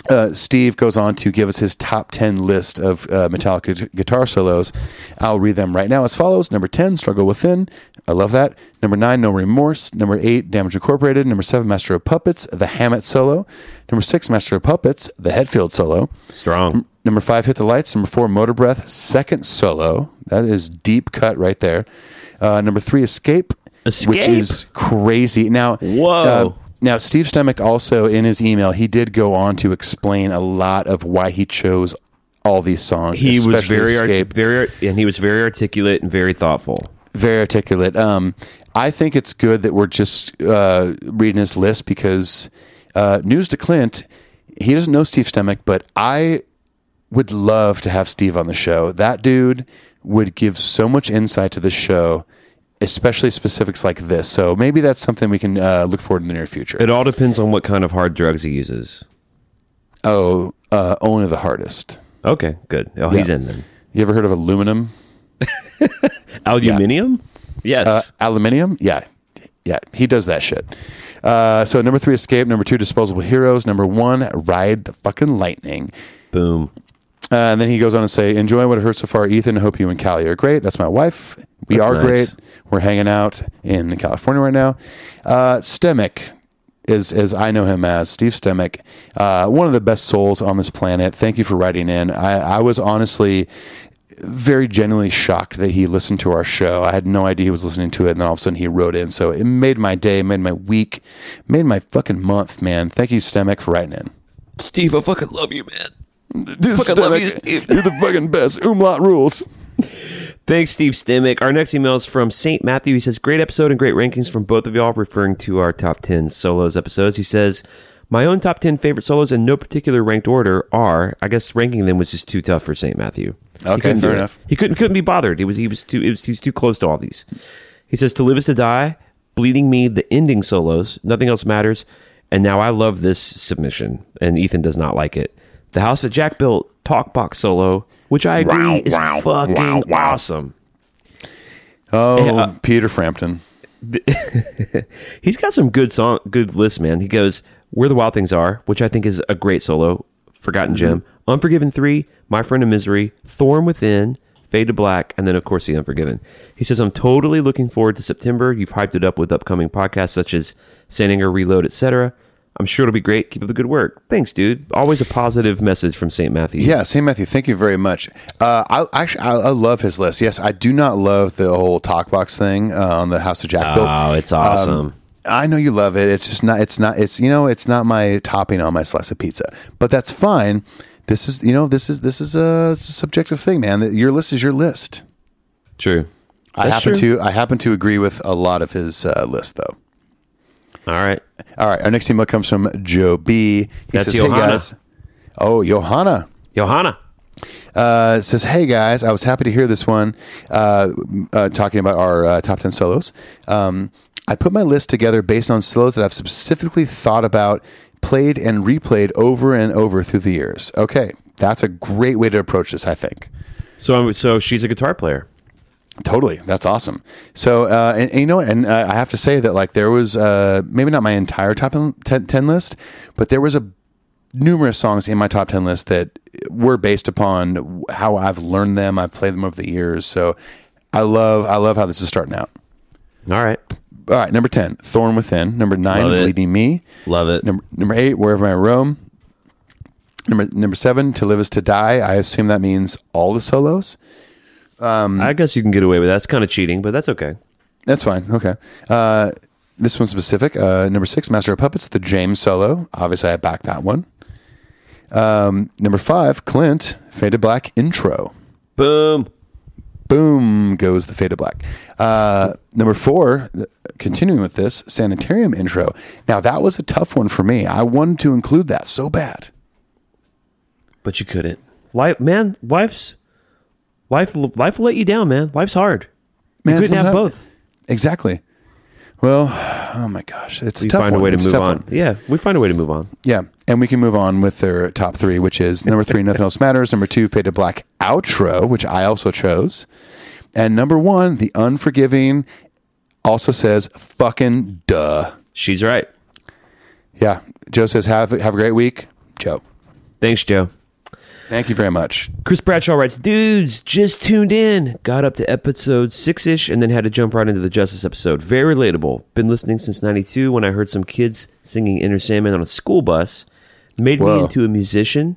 uh, Steve goes on to give us his top 10 list of uh, Metallica gu- guitar solos. I'll read them right now as follows. Number 10, Struggle Within. I love that. Number 9, No Remorse. Number 8, Damage Incorporated. Number 7, Master of Puppets, the Hammett solo. Number 6, Master of Puppets, the Hetfield solo. Strong. Number five, Hit the Lights. Number four, Motorbreath, second solo. That is deep cut right there. Uh, number three, Escape, which is crazy. Now, Whoa. uh, now Steve Stemek also in his email he did go on to explain a lot of why he chose all these songs. He was very, art- very, and he was very articulate and very thoughtful. Very articulate. Um, I think it's good that we're just uh, reading his list because uh, news to Clint, he doesn't know Steve Stemek, but I would love to have Steve on the show. That dude would give so much insight to the show, especially specifics like this. So maybe that's something we can uh, look forward in the near future. It all depends on what kind of hard drugs he uses. oh, uh, only the hardest. Okay, good. Oh, he's Yeah. in then. You ever heard of aluminum? Aluminium? Yes. Uh, aluminium? Yeah. Yeah. He does that shit. Uh, so number three, escape. Number two, disposable heroes. Number one, ride the fucking lightning. Boom. Uh, and then he goes on to say, enjoying what I've heard so far, Ethan. Hope you and Callie are great. That's my wife. We That's are nice. great. We're hanging out in California right now. Uh, Stemick is, as I know him as, Steve Stemick, uh, one of the best souls on this planet. Thank you for writing in. I, I was honestly very genuinely shocked that he listened to our show. I had no idea he was listening to it, and then all of a sudden he wrote in. So it made my day, made my week, made my fucking month, man. Thank you, Stemick, for writing in. Steve, I fucking love you, man. Dude, Fucking love you, Steve. You're the fucking best. Umlaut rules. Thanks, Steve Stimmick. Our next email is from St. Matthew. He says, Great episode and great rankings from both of y'all, referring to our top 10 solos episodes. He says, My own top 10 favorite solos in no particular ranked order are, I guess ranking them was just too tough for St. Matthew. He Okay, couldn't fair enough. He couldn't couldn't be bothered. He was he was too it was, he's too close to all these. He says, To live is to die, bleeding me, the ending solos, nothing else matters. And now I love this submission, and Ethan does not like it. The house that Jack built, talk box solo, which I agree Wow, is wow, fucking wow, wow. awesome. Oh, uh, Peter Frampton. He's got some good song, good list, man. He goes, "Where the Wild Things Are," which I think is a great solo. Forgotten Gem, mm-hmm. Unforgiven Three, My Friend of Misery, Thorn Within, Fade to Black, and then of course the Unforgiven. He says, "I'm totally looking forward to September. You've hyped it up with upcoming podcasts such as Saint Anger Reload, etc. I'm sure it'll be great. Keep up the good work. Thanks, dude. Always a positive message from St. Matthew. Yeah, St. Matthew, thank you very much. Uh, I actually I, I love his list. Yes, I do not love the whole talk box thing uh, on the House of Jack. Oh, it's awesome. I know you love it. It's just not. It's not. It's you know. It's not my topping on my slice of pizza, but that's fine. This is you know. This is this is a, a subjective thing, man. Your list is your list. True. I happen true. to I happen to agree with a lot of his uh, list, though. All right. All right, our next email comes from Joe B. He That's says, Johanna. "Hey guys, oh Johanna." Johanna. Uh, it says, "Hey guys, I was happy to hear this one. Uh, uh, talking about our uh, top ten solos. Um, I put my list together based on solos that I've specifically thought about, played and replayed over and over through the years. Okay, that's a great way to approach this. I think. So, so she's a guitar player. Totally, that's awesome. So, uh, and, and you know, and uh, I have to say that like there was uh, maybe not my entire top 10, 10 list, but there was a numerous songs in my top ten list that were based upon how I've learned them. I've played them over the years. So, I love I love how this is starting out. All right. All right, number ten, Thorn Within. Number nine. Bleeding Me. Love it. Number number eight, Wherever I Roam. Number number seven, To Live Is to Die. I assume that means all the solos. I guess you can get away with that. That's kind of cheating, but that's okay. That's fine. Okay. Uh, this one's specific. Uh, number six, Master of Puppets, the James solo. Obviously, I backed that one. Um, number five, Clint, Fade to Black intro. Boom. Boom goes the Fade to Black. Uh, number four, continuing with this, Sanitarium intro. Now, that was a tough one for me. I wanted to include that so bad. But you couldn't. Life, man. Life's life. Life will let you down, man. Life's hard. Man, you couldn't have both. Exactly. Well, oh my gosh. It's a We tough find one. a way to It's move on. one. Yeah, we find a way to move on. Yeah, and we can move on with their top three, which is number three, Nothing Else Matters. Number two, Fade to Black outro, which I also chose, and number one, The Unforgiven, also says fucking duh. She's right. Yeah, Joe says have have a great week, Joe. Thanks, Joe. Thank you very much. Chris Bradshaw writes, dudes, just tuned in. Got up to episode six ish and then had to jump right into the Justice episode. Very relatable. Been listening since 92 when I heard some kids singing Enter Sandman on a school bus. Made me into a musician.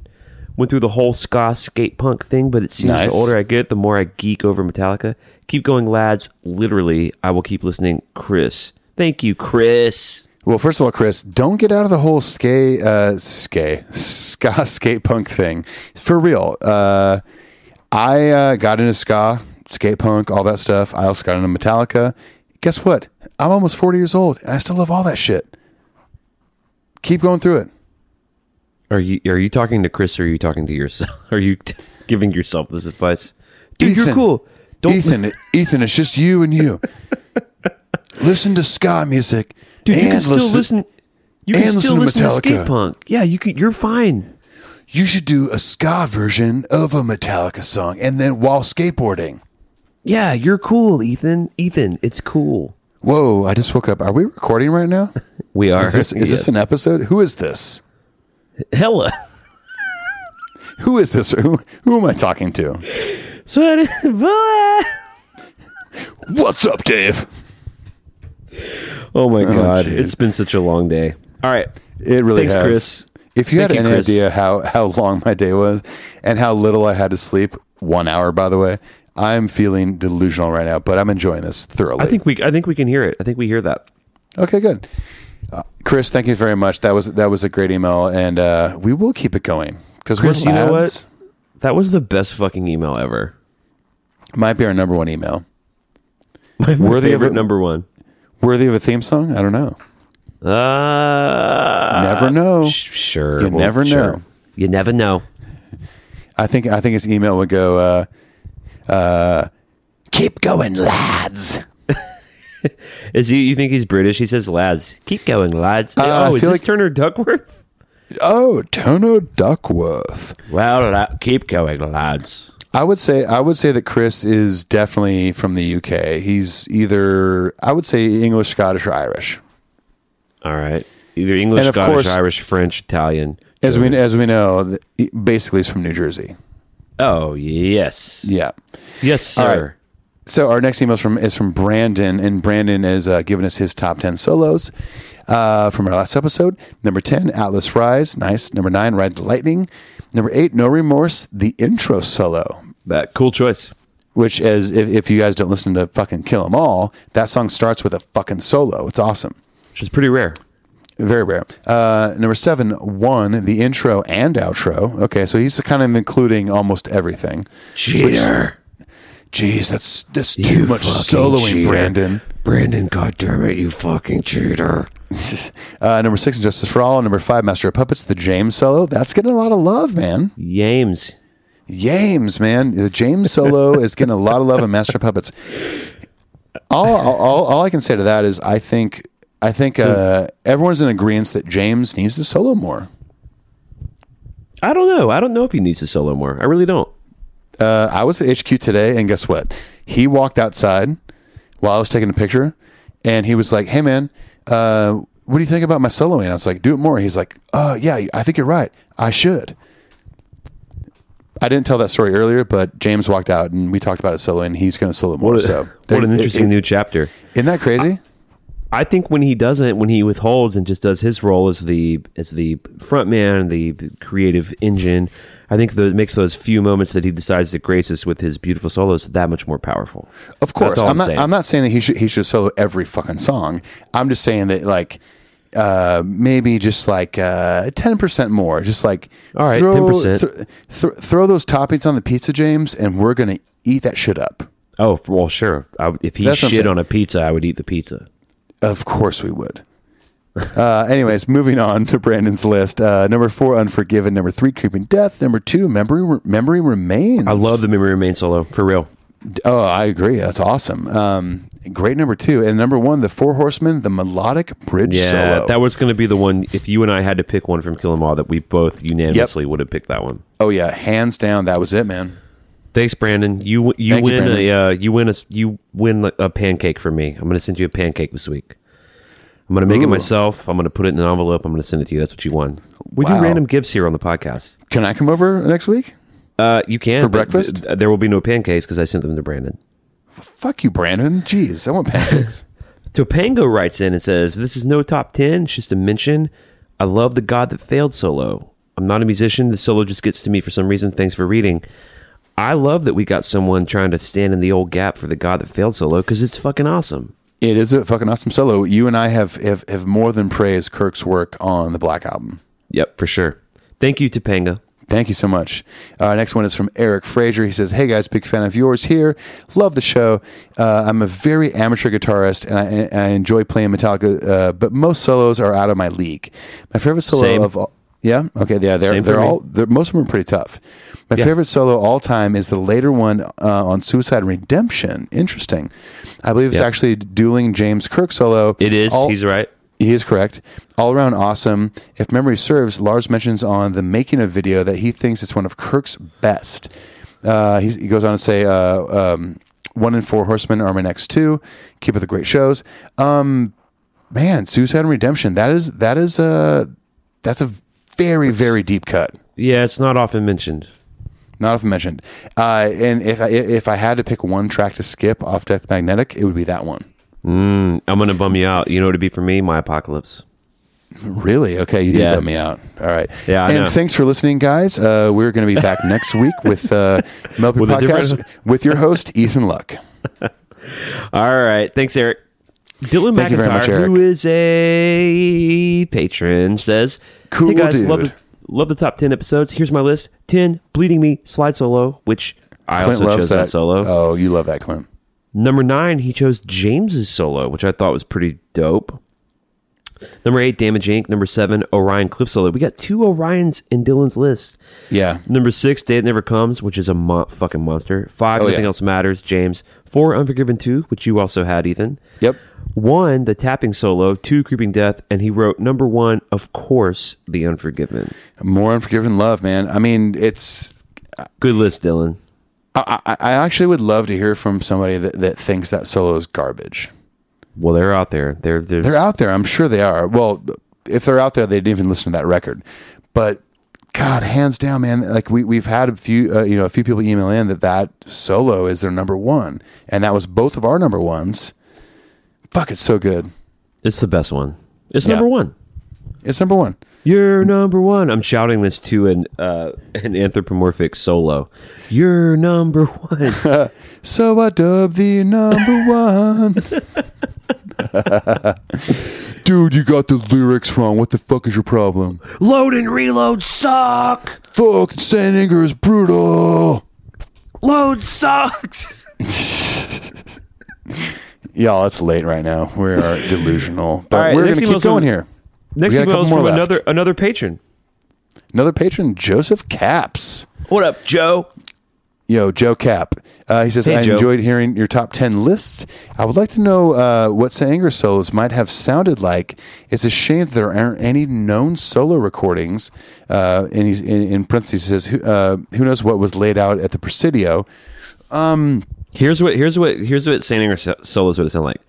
Went through the whole ska skate punk thing, but it seems Nice. the older I get, the more I geek over Metallica. Keep going, lads. Literally, I will keep listening. Chris. Thank you, Chris. Well, first of all, Chris, don't get out of the whole skate, uh, ska skate punk thing. For real. Uh, I uh, got into ska, skate punk, all that stuff. I also got into Metallica. Guess what? I'm almost 40 years old, and I still love all that shit. Keep going through it. Are you are you talking to Chris or are you talking to yourself? Are you t- giving yourself this advice? Dude, you're Ethan, cool. Don't Ethan, Ethan, it's just you and you. Listen to ska music. Dude, you can still listen. You can still listen listen to to, skate punk. Yeah, you can. You're fine. You should do a ska version of a Metallica song, and then while skateboarding. Yeah, you're cool, Ethan. Ethan, it's cool. Whoa! I just woke up. Are we recording right now? We are. Is this is this an episode? Who is this? hella? Who is this? Who who am I talking to? What's up, Dave? Oh my god, jeez. it's been such a long day. All right, It really Thanks, has. Chris. If you Thank had you, any Chris. idea how how long my day was and how little I had to sleep, one hour by the way, I'm feeling delusional right now, but I'm enjoying this thoroughly. I think we. I think we can hear it. I think we hear that. okay, good. Uh, Chris, thank you very much. That was that was a great email, and uh, we will keep it going because we're Chris, you know what? That was the best fucking email ever. Might be our number one email. My, my Worthy of favorite it- number one. Worthy of a theme song? I don't know. Uh, Never know. sh- sure. You never sure. know. You never know. I think I think his email would go, uh, uh, "Keep going, lads." Is he? You think he's British? He says, "Lads, keep going, lads." Uh, I oh, is this like- Turner Duckworth? Oh, Turner Duckworth. Well, la- keep going, lads. I would say I would say that Chris is definitely from the UK. He's either I would say English, Scottish, or Irish. All right, either English, Scottish, course- Irish, French, Italian. As we as we know, basically he's from New Jersey. Oh yes, Yeah. yes, sir. right. So our next email is from is from Brandon, and Brandon has uh, giving us his top ten solos uh, from our last episode. Number ten, Atlas Rise, nice. Number nine, Ride the Lightning. Number eight, No Remorse, the intro solo. That cool choice. Which, is, if, if you guys don't listen to fucking Kill 'Em All, that song starts with a fucking solo. It's awesome. Which is pretty rare. Very rare. Uh, number seven, one, the intro and outro. Okay, so he's kind of including almost everything. Cheater. Jeez, that's that's too much soloing, Brandon. Brandon, goddammit, you fucking cheater. Uh, number six, Justice for All. Number five, Master of Puppets, the James solo. That's getting a lot of love, man. Yames. James, man, the James solo is getting a lot of love in Master Puppets. All, all, all I can say to that is, I think, I think uh, everyone's in agreement that James needs to solo more. I don't know. I don't know if he needs to solo more. I really don't. Uh, I was at HQ today, and guess what? He walked outside while I was taking a picture, and he was like, "Hey, man, uh, what do you think about my soloing?" I was like, "Do it more." He's like, "Oh, yeah, I think you're right. I should." I didn't tell that story earlier, but James walked out, and we talked about it soloing. and He's going to solo more. What, a- so what an interesting it- new chapter. Isn't that crazy? I think when he doesn't, when he withholds and just does his role as the as the front man, the creative engine, I think that makes those few moments that he decides to grace us with his beautiful solos that much more powerful. Of course, I'm, I'm not. saying. I'm not saying that he should he should solo every fucking song. I'm just saying that like uh, maybe just like ten percent more. Just like All right, throw, 10%. th- th- throw those toppings on the pizza, James, and we're gonna eat that shit up. Oh well, sure. I, if he That's shit on a pizza, I would eat the pizza. Of course we would. Uh, anyways, moving on to Brandon's list. Uh, number four, Unforgiven. Number three, Creeping Death. Number two, Memory Memory Remains. I love the memory remain solo for real. Oh, I agree. That's awesome. Um, great number two, and number one, the Four Horsemen, the melodic bridge Yeah, solo. that was going to be the one. If you and I had to pick one from Kill 'Em All, that we both unanimously would have picked that one. oh yeah, hands down, that was it, man. Thanks, Brandon. You you Thank win Brandon. a uh, you win a you win a pancake for me. I'm going to send you a pancake this week. I'm going to make it myself. I'm going to put it in an envelope. I'm going to send it to you. That's what you won. We Wow. do random gifts here on the podcast. Can I come over next week? Uh, you can For breakfast? th- there will be no pancakes because I sent them to Brandon. Fuck you, Brandon. Jeez, I want pancakes. Topanga writes in and says, This is no top 10, it's just a mention. I love the God That Failed solo. I'm not a musician. The solo just gets to me for some reason. Thanks for reading. I love that we got someone trying to stand in the old gap for the God That Failed solo because it's fucking awesome. it is a fucking awesome solo. You and I have, have have more than praised Kirk's work on the Black Album. Yep, for sure. Thank you, Topanga. Thank you so much. Uh, next one is from Eric Frazier. He says, "Hey guys, big fan of yours here. Love the show. Uh, I'm a very amateur guitarist, and I, I enjoy playing Metallica. Uh, but most solos are out of my league. My favorite solo Same. of all, yeah, okay, yeah, they're Same they're all they're, most of them are pretty tough. My Yeah. favorite solo all time is the later one uh, on Suicide and Redemption. Interesting. I believe it's Yeah. actually dueling James Kirk solo. It is. All- He's right. He is correct. All around awesome. If memory serves, Lars mentions on the making of video that he thinks it's one of Kirk's best. Uh, he, he goes on to say, uh, um, one in four horsemen are my next two. Keep up the great shows. Um, man, Suicide and Redemption. That is that is a that's a very very deep cut. Yeah, it's not often mentioned. Not often mentioned. Uh, and if I if I had to pick one track to skip off Death Magnetic, it would be that one. Mm, I'm going to bum you out. You know what it'd be for me? My Apocalypse. Really? Okay, you did Yeah. bum me out. All right. Yeah, I and know. thanks for listening, guys. Uh, we're going to be back next week with uh, With Podcast with your host Ethan Luck. All right. Thanks, Eric. Dylan Thank you very much, McIntyre, Eric. who is a patron, says, Cool Hey guys, love dude. the, love the top 10 episodes. Here's my list 10, Bleeding Me, Slide Solo, which I Clint also loves chose that that solo. Oh, you love that, Clint. Number nine, he chose James's solo, which I thought was pretty dope. Number eight, Damage Inc. Number seven, Orion Cliff solo. We got two Orions in Dylan's list. Yeah. Number six, Day It Never Comes, which is a mo- fucking monster. Five, Oh, Nothing yeah. Else Matters, James. Four, Unforgiven 2, which you also had, Ethan. Yep. One, the tapping solo. Two, Creeping Death. And he wrote number one, of course, The Unforgiven. More unforgiven love, man. I mean, it's. Good list, Dylan. I, I, I actually would love to hear from somebody that, that thinks that solo is garbage. Well, they're out there. They're, they're, They're out there. I'm sure they are. Well, if they're out there, they didn't even listen to that record. But God, hands down, man. Like we we've had a few, uh, you know, a few people email in that that solo is their number one, and that was both of our number ones. Fuck, it's so good. It's the best one. It's Yeah. number one. It's number one. You're number one. I'm shouting this to an uh, an anthropomorphic solo. You're number one. So I dub the number one. Dude, you got the lyrics wrong. What the fuck is your problem? Load and reload suck. Fuck, Anger is brutal. Load sucks. Y'all, it's late right now. We are delusional, but right, we're gonna keep going here. Next We got email is more from left. another another patron. Another patron, Joseph Caps. What up, Joe? Yo, Joe Cap. Uh, he says, Hey, I Joe. enjoyed hearing your top 10 lists. I would like to know uh, what St. Anger solos might have sounded like. It's a shame that there aren't any known solo recordings. Uh, and he's, in, in parentheses, he says, who, uh, who knows what was laid out at the Presidio. Here's what here's what here's what Saint Anger so- solos would sound like.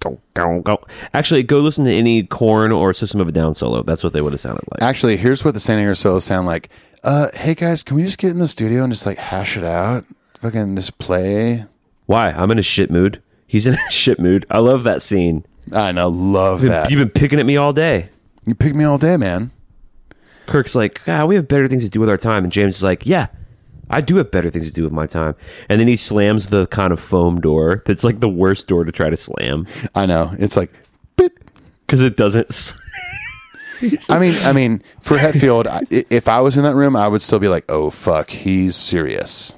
Go, go, go. Actually, go listen to any Korn or System of a Down solo. That's what they would have sounded like. Actually, here's what the San Diego solo sound like. Uh, hey guys, can we just get in the studio and just like hash it out? Fucking just play. Why? I'm in a shit mood. He's in a shit mood. I love that scene. I know, love you've been, that. You've been picking at me all day. You pick me all day, man. Kirk's like, ah, we have better things to do with our time, and James is like, Yeah, I do have better things to do with my time. And then he slams the kind of foam door that's like the worst door to try to slam I know. It's like, beep. because it doesn't. s- I mean, I mean, for Hetfield, I- if I was in that room, I would still be like, "Oh fuck, he's serious."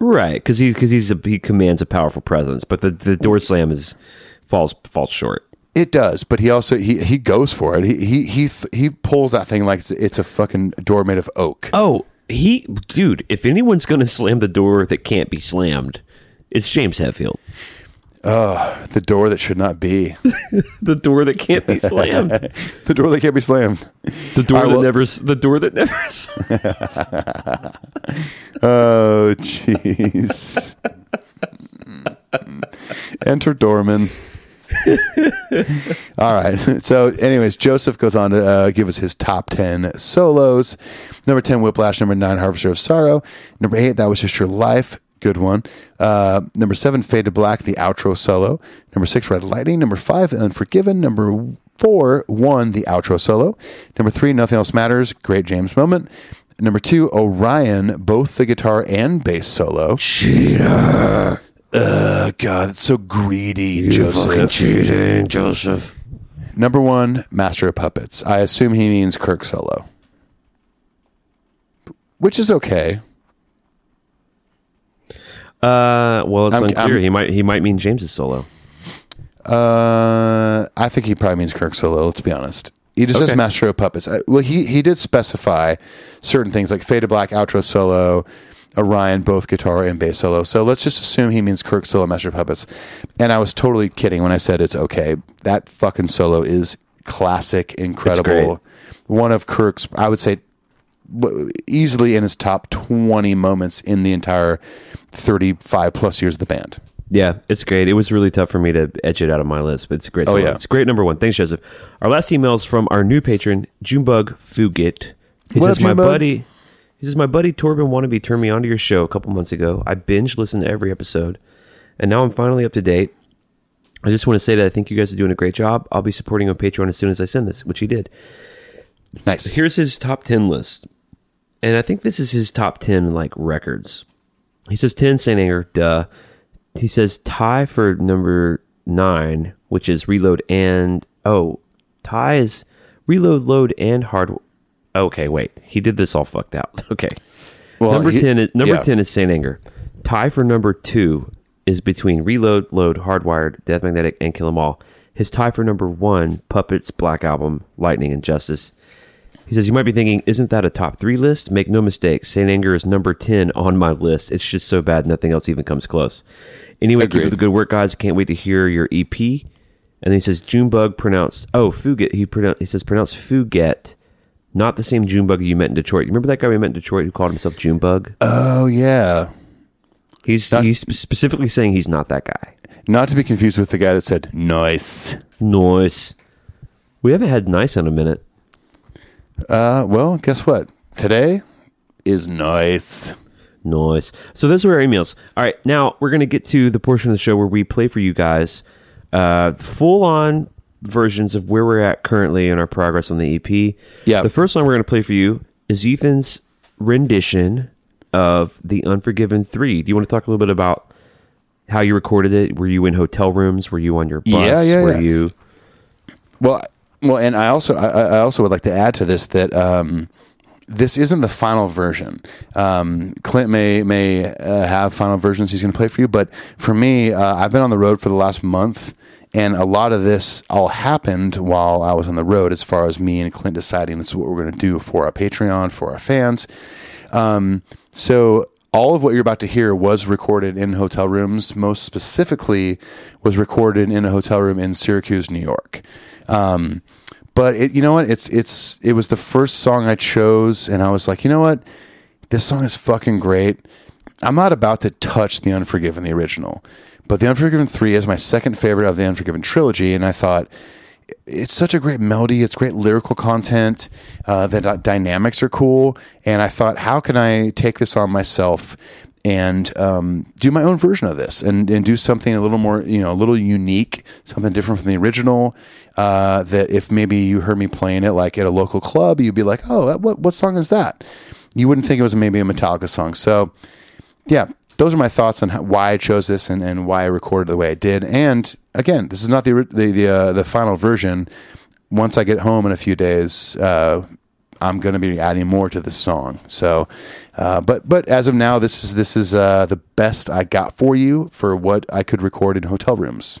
right, because he's because he's a, he commands a powerful presence, but the, the door slam is falls falls short. It does, but he also he he goes for it. He he he th- he pulls that thing like it's, it's a fucking door made of oak. Oh, he, dude, if anyone's going to slam the door that can't be slammed, it's James Hetfield. The door that should not be. The door that can't be slammed. the door that can't be slammed. The door right, that well- never. The door that never. Oh jeez. Enter Dorman. All right. So, anyways, Joseph goes on to uh, give us his top 10 solos. Number 10, Whiplash. Number 9, Harvester of Sorrow. Number 8, That Was Just Your Life. Good one. Uh, number 7, Fade to Black, the outro solo. Number 6, Red Lightning. Number 5, Unforgiven. Number 4, 1, the outro solo. Number 3, Nothing Else Matters. Great James moment. Number 2, Orion, both the guitar and bass solo. Cheater. Oh, God, it's so greedy, You Joseph. cheating, Joseph. Number one, Master of Puppets. I assume he means Kirk solo, which is okay. Uh, well, it's I'm- unclear. I'm- he might he might mean James's solo. Uh, I think he probably means Kirk solo. Let's be honest. He just says Okay. Master of Puppets. Well, he he did specify certain things like Fade to Black outro solo, Orion both guitar and bass solo. So let's just assume he means Kirk solo, Master Puppets. And I was totally kidding when I said it's okay. That fucking solo is classic, incredible. One of Kirk's, I would say, easily in his top 20 moments in the entire 35 plus years of the band. Yeah, it's great. It was really tough for me to edge it out of my list, but it's a great. Oh, song. yeah. it's great number one. Thanks, Joseph. Our last email is from our new patron, Junebug Fugit. He What says, up, "My buddy." He says, "My buddy Torben wannabe turned me onto your show a couple months ago. I binge listened to every episode, and now I'm finally up to date. I just want to say that I think you guys are doing a great job. I'll be supporting on Patreon as soon as I send this, which he did. Nice. Here's his top 10 list. And I think this is his top 10 like records. He says 10 Saint Anger, duh. He says tie for number 9, which is reload and oh, tie is reload load and hard Okay, wait. He did this all fucked out. Okay. Well, number he- 10 is, number yeah. 10 is Saint Anger. Tie for number 2 is between Reload, Load, Hardwired, Death Magnetic, and Kill 'Em All. His tie for number 1, Puppets, Black Album, Lightning, and Justice. He says, You might be thinking, isn't that a top three list? Make no mistake, St. Anger is number 10 on my list. It's just so bad, nothing else even comes close. Anyway, keep up the good work, guys. Can't wait to hear your EP. And then he says, Junebug pronounced, oh, Fuget. He, pronoun- he says, pronounced Fuget, not the same Junebug you met in Detroit. You remember that guy we met in Detroit who called himself Junebug? Oh, yeah. He's, Not- he's specifically saying he's not that guy. Not to be confused with the guy that said nice. Nice. We haven't had nice in a minute. Uh, well, guess what? Today is nice. Nice. So those were our emails. All right, now we're going to get to the portion of the show where we play for you guys uh, full on versions of where we're at currently in our progress on the EP. Yeah. The first song we're going to play for you is Ethan's rendition of The Unforgiven 3. Do you want to talk a little bit about how you recorded it? Were you in hotel rooms? Were you on your bus? Yeah, yeah, Were yeah. you Well, well, and I also I, I also would like to add to this that um, this isn't the final version. Um, Clint may may uh, have final versions he's going to play for you, but for me, uh, I've been on the road for the last month, and a lot of this all happened while I was on the road. As far as me and Clint deciding this is what we're going to do for our Patreon for our fans. Um, so all of what you're about to hear was recorded in hotel rooms. Most specifically, was recorded in a hotel room in Syracuse, New York. Um, but it, you know what? It's it's it was the first song I chose, and I was like, you know what? This song is fucking great. I'm not about to touch the Unforgiven, the original, but the Unforgiven three is my second favorite of the Unforgiven trilogy, and I thought it's such a great melody. It's great lyrical content. Uh, the dy- dynamics are cool. And I thought, how can I take this on myself and um, do my own version of this and, and do something a little more, you know, a little unique, something different from the original. Uh, that if maybe you heard me playing it like at a local club, you'd be like, oh, what, what song is that? You wouldn't think it was maybe a Metallica song. So, yeah, those are my thoughts on how, why I chose this and, and why I recorded the way I did. And again, this is not the the the, uh, the final version. Once I get home in a few days, uh, I'm going to be adding more to the song. So, uh, but but as of now, this is this is uh, the best I got for you for what I could record in hotel rooms.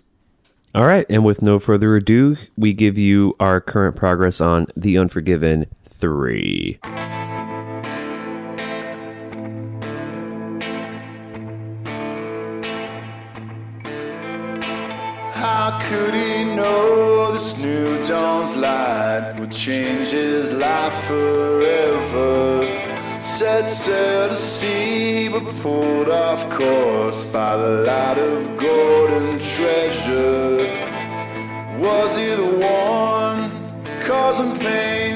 All right, and with no further ado, we give you our current progress on The Unforgiven 3. Could he know this new dawn's light would change his life forever? Set sail to sea, but pulled off course by the light of golden treasure. Was he the one causing pain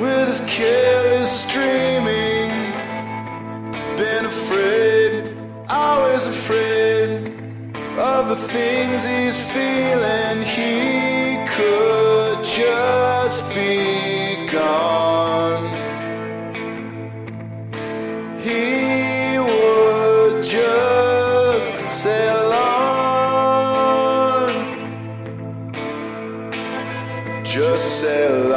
with his careless dreaming? Been afraid, always afraid of the things he's feeling. He could just be gone. He would just sail on. Just sail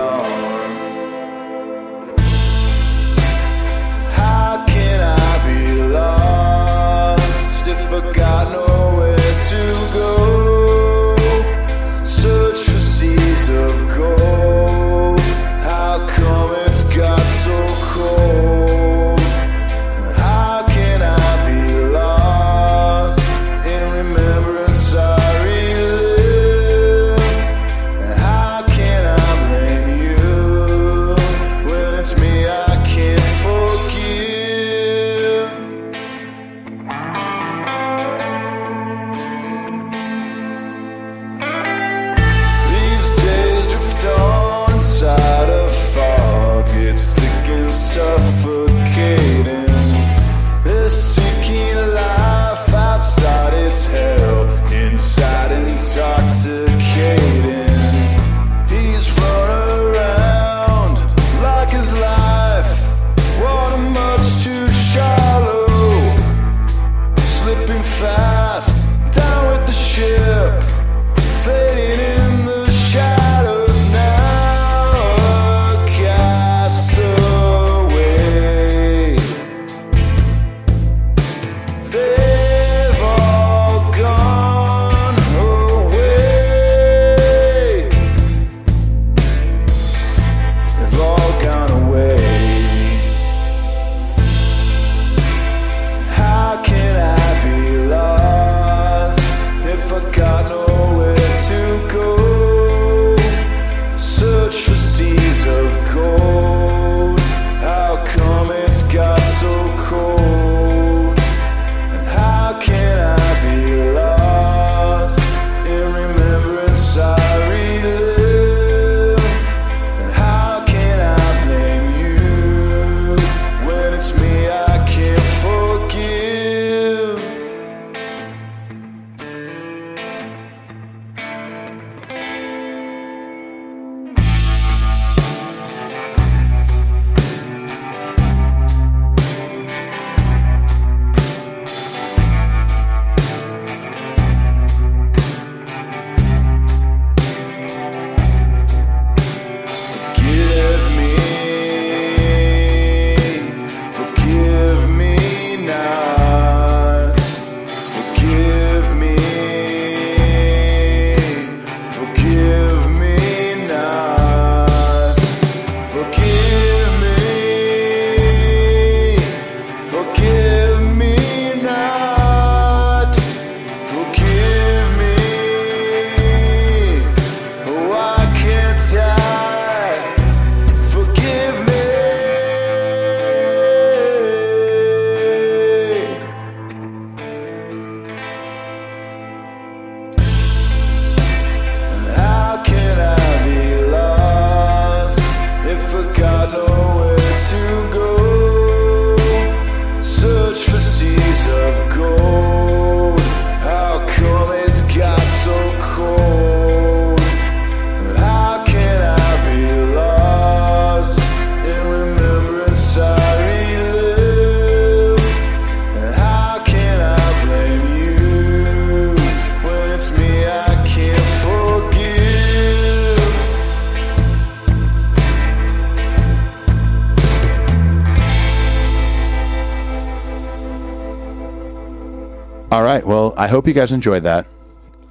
hope you guys enjoyed that.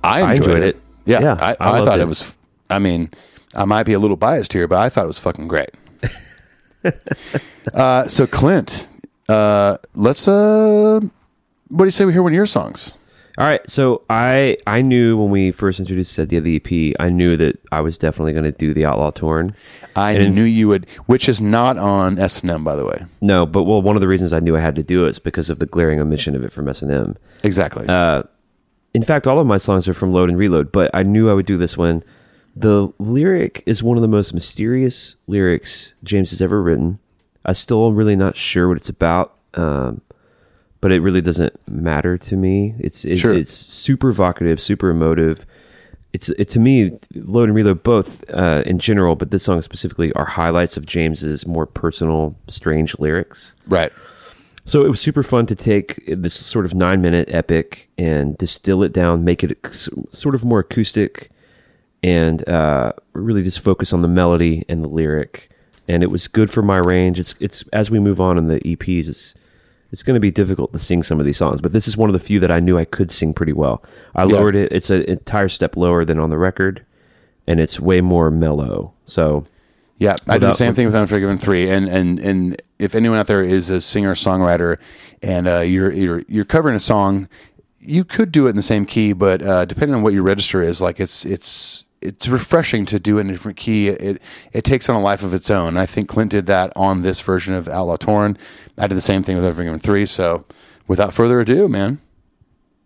I I enjoyed, enjoyed it. it. Yeah, Yeah, I, I I, thought it. it. was. I mean, I might be a little biased here, but I thought it was fucking great. uh, so, Clint, uh, let's. Uh, what do you say we hear one of your songs? All right, so I I knew when we first introduced idea of the EP, I knew that I was definitely going to do the Outlaw Torn. I And- knew you would, which is not on S and M, by the way. No, but well, one of the reasons I knew I had to do it is because of the glaring omission of it from S and M. Exactly. Uh, In fact, all of my songs are from Load and Reload, but I knew I would do this one. The lyric is one of the most mysterious lyrics James has ever written. I still am really not sure what it's about, um, but it really doesn't matter to me. It's it, Sure. it's super evocative, super emotive. It's it to me, Load and Reload both uh, in general, but this song specifically are highlights of James's more personal, strange lyrics. right. So it was super fun to take this sort of nine minute epic and distill it down, make it sort of more acoustic, and uh, really just focus on the melody and the lyric. And it was good for my range. It's it's as we move on in the EPs, it's it's going to be difficult to sing some of these songs, but this is one of the few that I knew I could sing pretty well. I Yeah. lowered it; it's an entire step lower than on the record, and it's way more mellow. So Yeah, I did the same thing with Unforgiven three, and and and if anyone out there is a singer songwriter, and uh, you're you're you're covering a song, you could do it in the same key, but uh, depending on what your register is, like it's it's it's refreshing to do it in a different key. It it takes on a life of its own. I think Clint did that on this version of Outlaw Torn. I did the same thing with Unforgiven three. So, without further ado, man,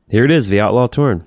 here it is, the Outlaw Torn.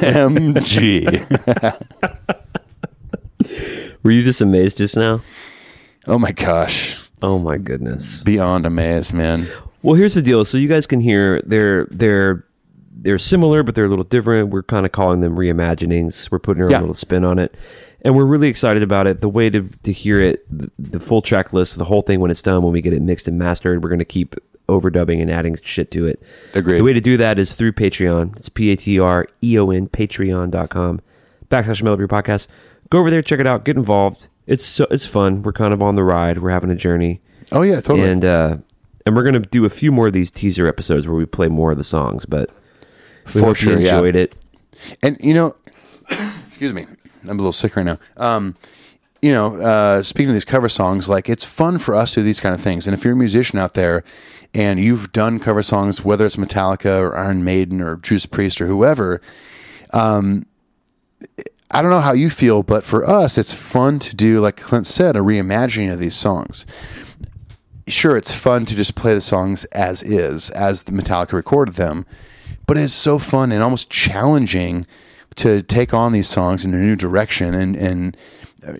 OMG. Were you just amazed just now? Oh my gosh. Oh my goodness. Beyond amazed, man. Well, here's the deal. So you guys can hear they're they're they're similar, but they're a little different. We're kind of calling them reimaginings. We're putting our Yeah. little spin on it, and we're really excited about it. The way to to hear it, the, the full track list, the whole thing when it's done, when we get it mixed and mastered, we're going to keep overdubbing and adding shit to it. Agreed. The way to do that is through Patreon. It's p a t r e o n patreon.com backslash Metal Up Your Podcast. Go over there, check it out, get involved. It's so it's fun. We're kind of on the ride. We're having a journey Oh yeah, totally. and uh, and we're gonna do a few more of these teaser episodes where we play more of the songs. But we For hope sure, you yeah. enjoyed it. And you know, excuse me, I'm a little sick right now. Um, you know, uh, speaking of these cover songs, like it's fun for us to do these kind of things. And if you're a musician out there and you've done cover songs, whether it's Metallica or Iron Maiden or Judas Priest or whoever, um, I don't know how you feel, but for us, it's fun to do, like Clint said, a reimagining of these songs. Sure, it's fun to just play the songs as is, as the Metallica recorded them, but it's so fun and almost challenging to take on these songs in a new direction and and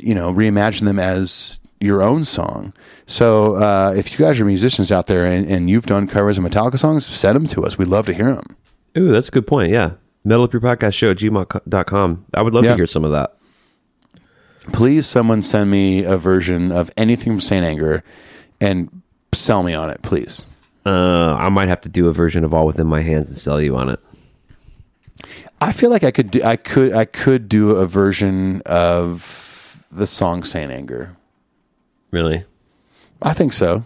you know reimagine them as your own song. So uh, if you guys are musicians out there and, and you've done covers of Metallica songs, send them to us. We'd love to hear them. Ooh, that's a good point. Yeah, metal up your podcast show at gmail.com. I would love Yeah. to hear some of that. Please, someone send me a version of anything from Saint Anger and sell me on it, please. Uh, I might have to do a version of All Within My Hands and sell you on it. I feel like I could do, I could I could do a version of the song Saint Anger. Really? I think so.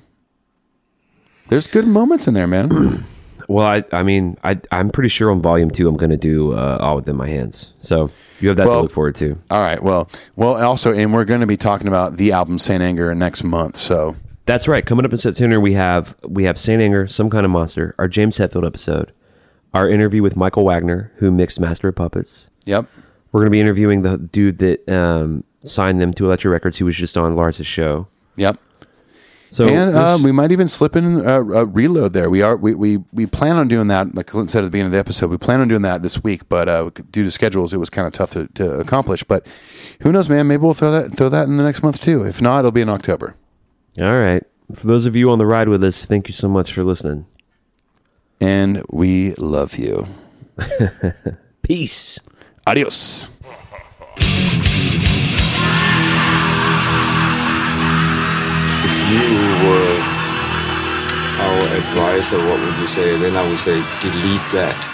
There's good moments in there, man. Well, I I mean I I'm pretty sure on volume two I'm going to do uh, All Within My Hands. So you have that Well- to look forward to. All right. Well, well. Also, and we're going to be talking about the album Saint Anger next month. So That's right. Coming up in September, we have we have Saint Anger, some kind of monster, our James Hetfield episode, our interview with Michael Wagener, who mixed Master of Puppets. yep. We're going to be interviewing the dude that um, signed them to Elektra Records, who was just on Lars's show. Yep. So and this- uh, we might even slip in a, a reload there. We are we, we we plan on doing that. Like Clint said at the beginning of the episode, we plan on doing that this week. But uh, due to schedules, it was kind of tough to, to accomplish. But who knows, man? Maybe we'll throw that throw that in the next month too. If not, it'll be in October. all right. For those of you on the ride with us, thank you so much for listening. And we love you. Peace. Adios. you were our advisor, what would you say? Then I would say delete that.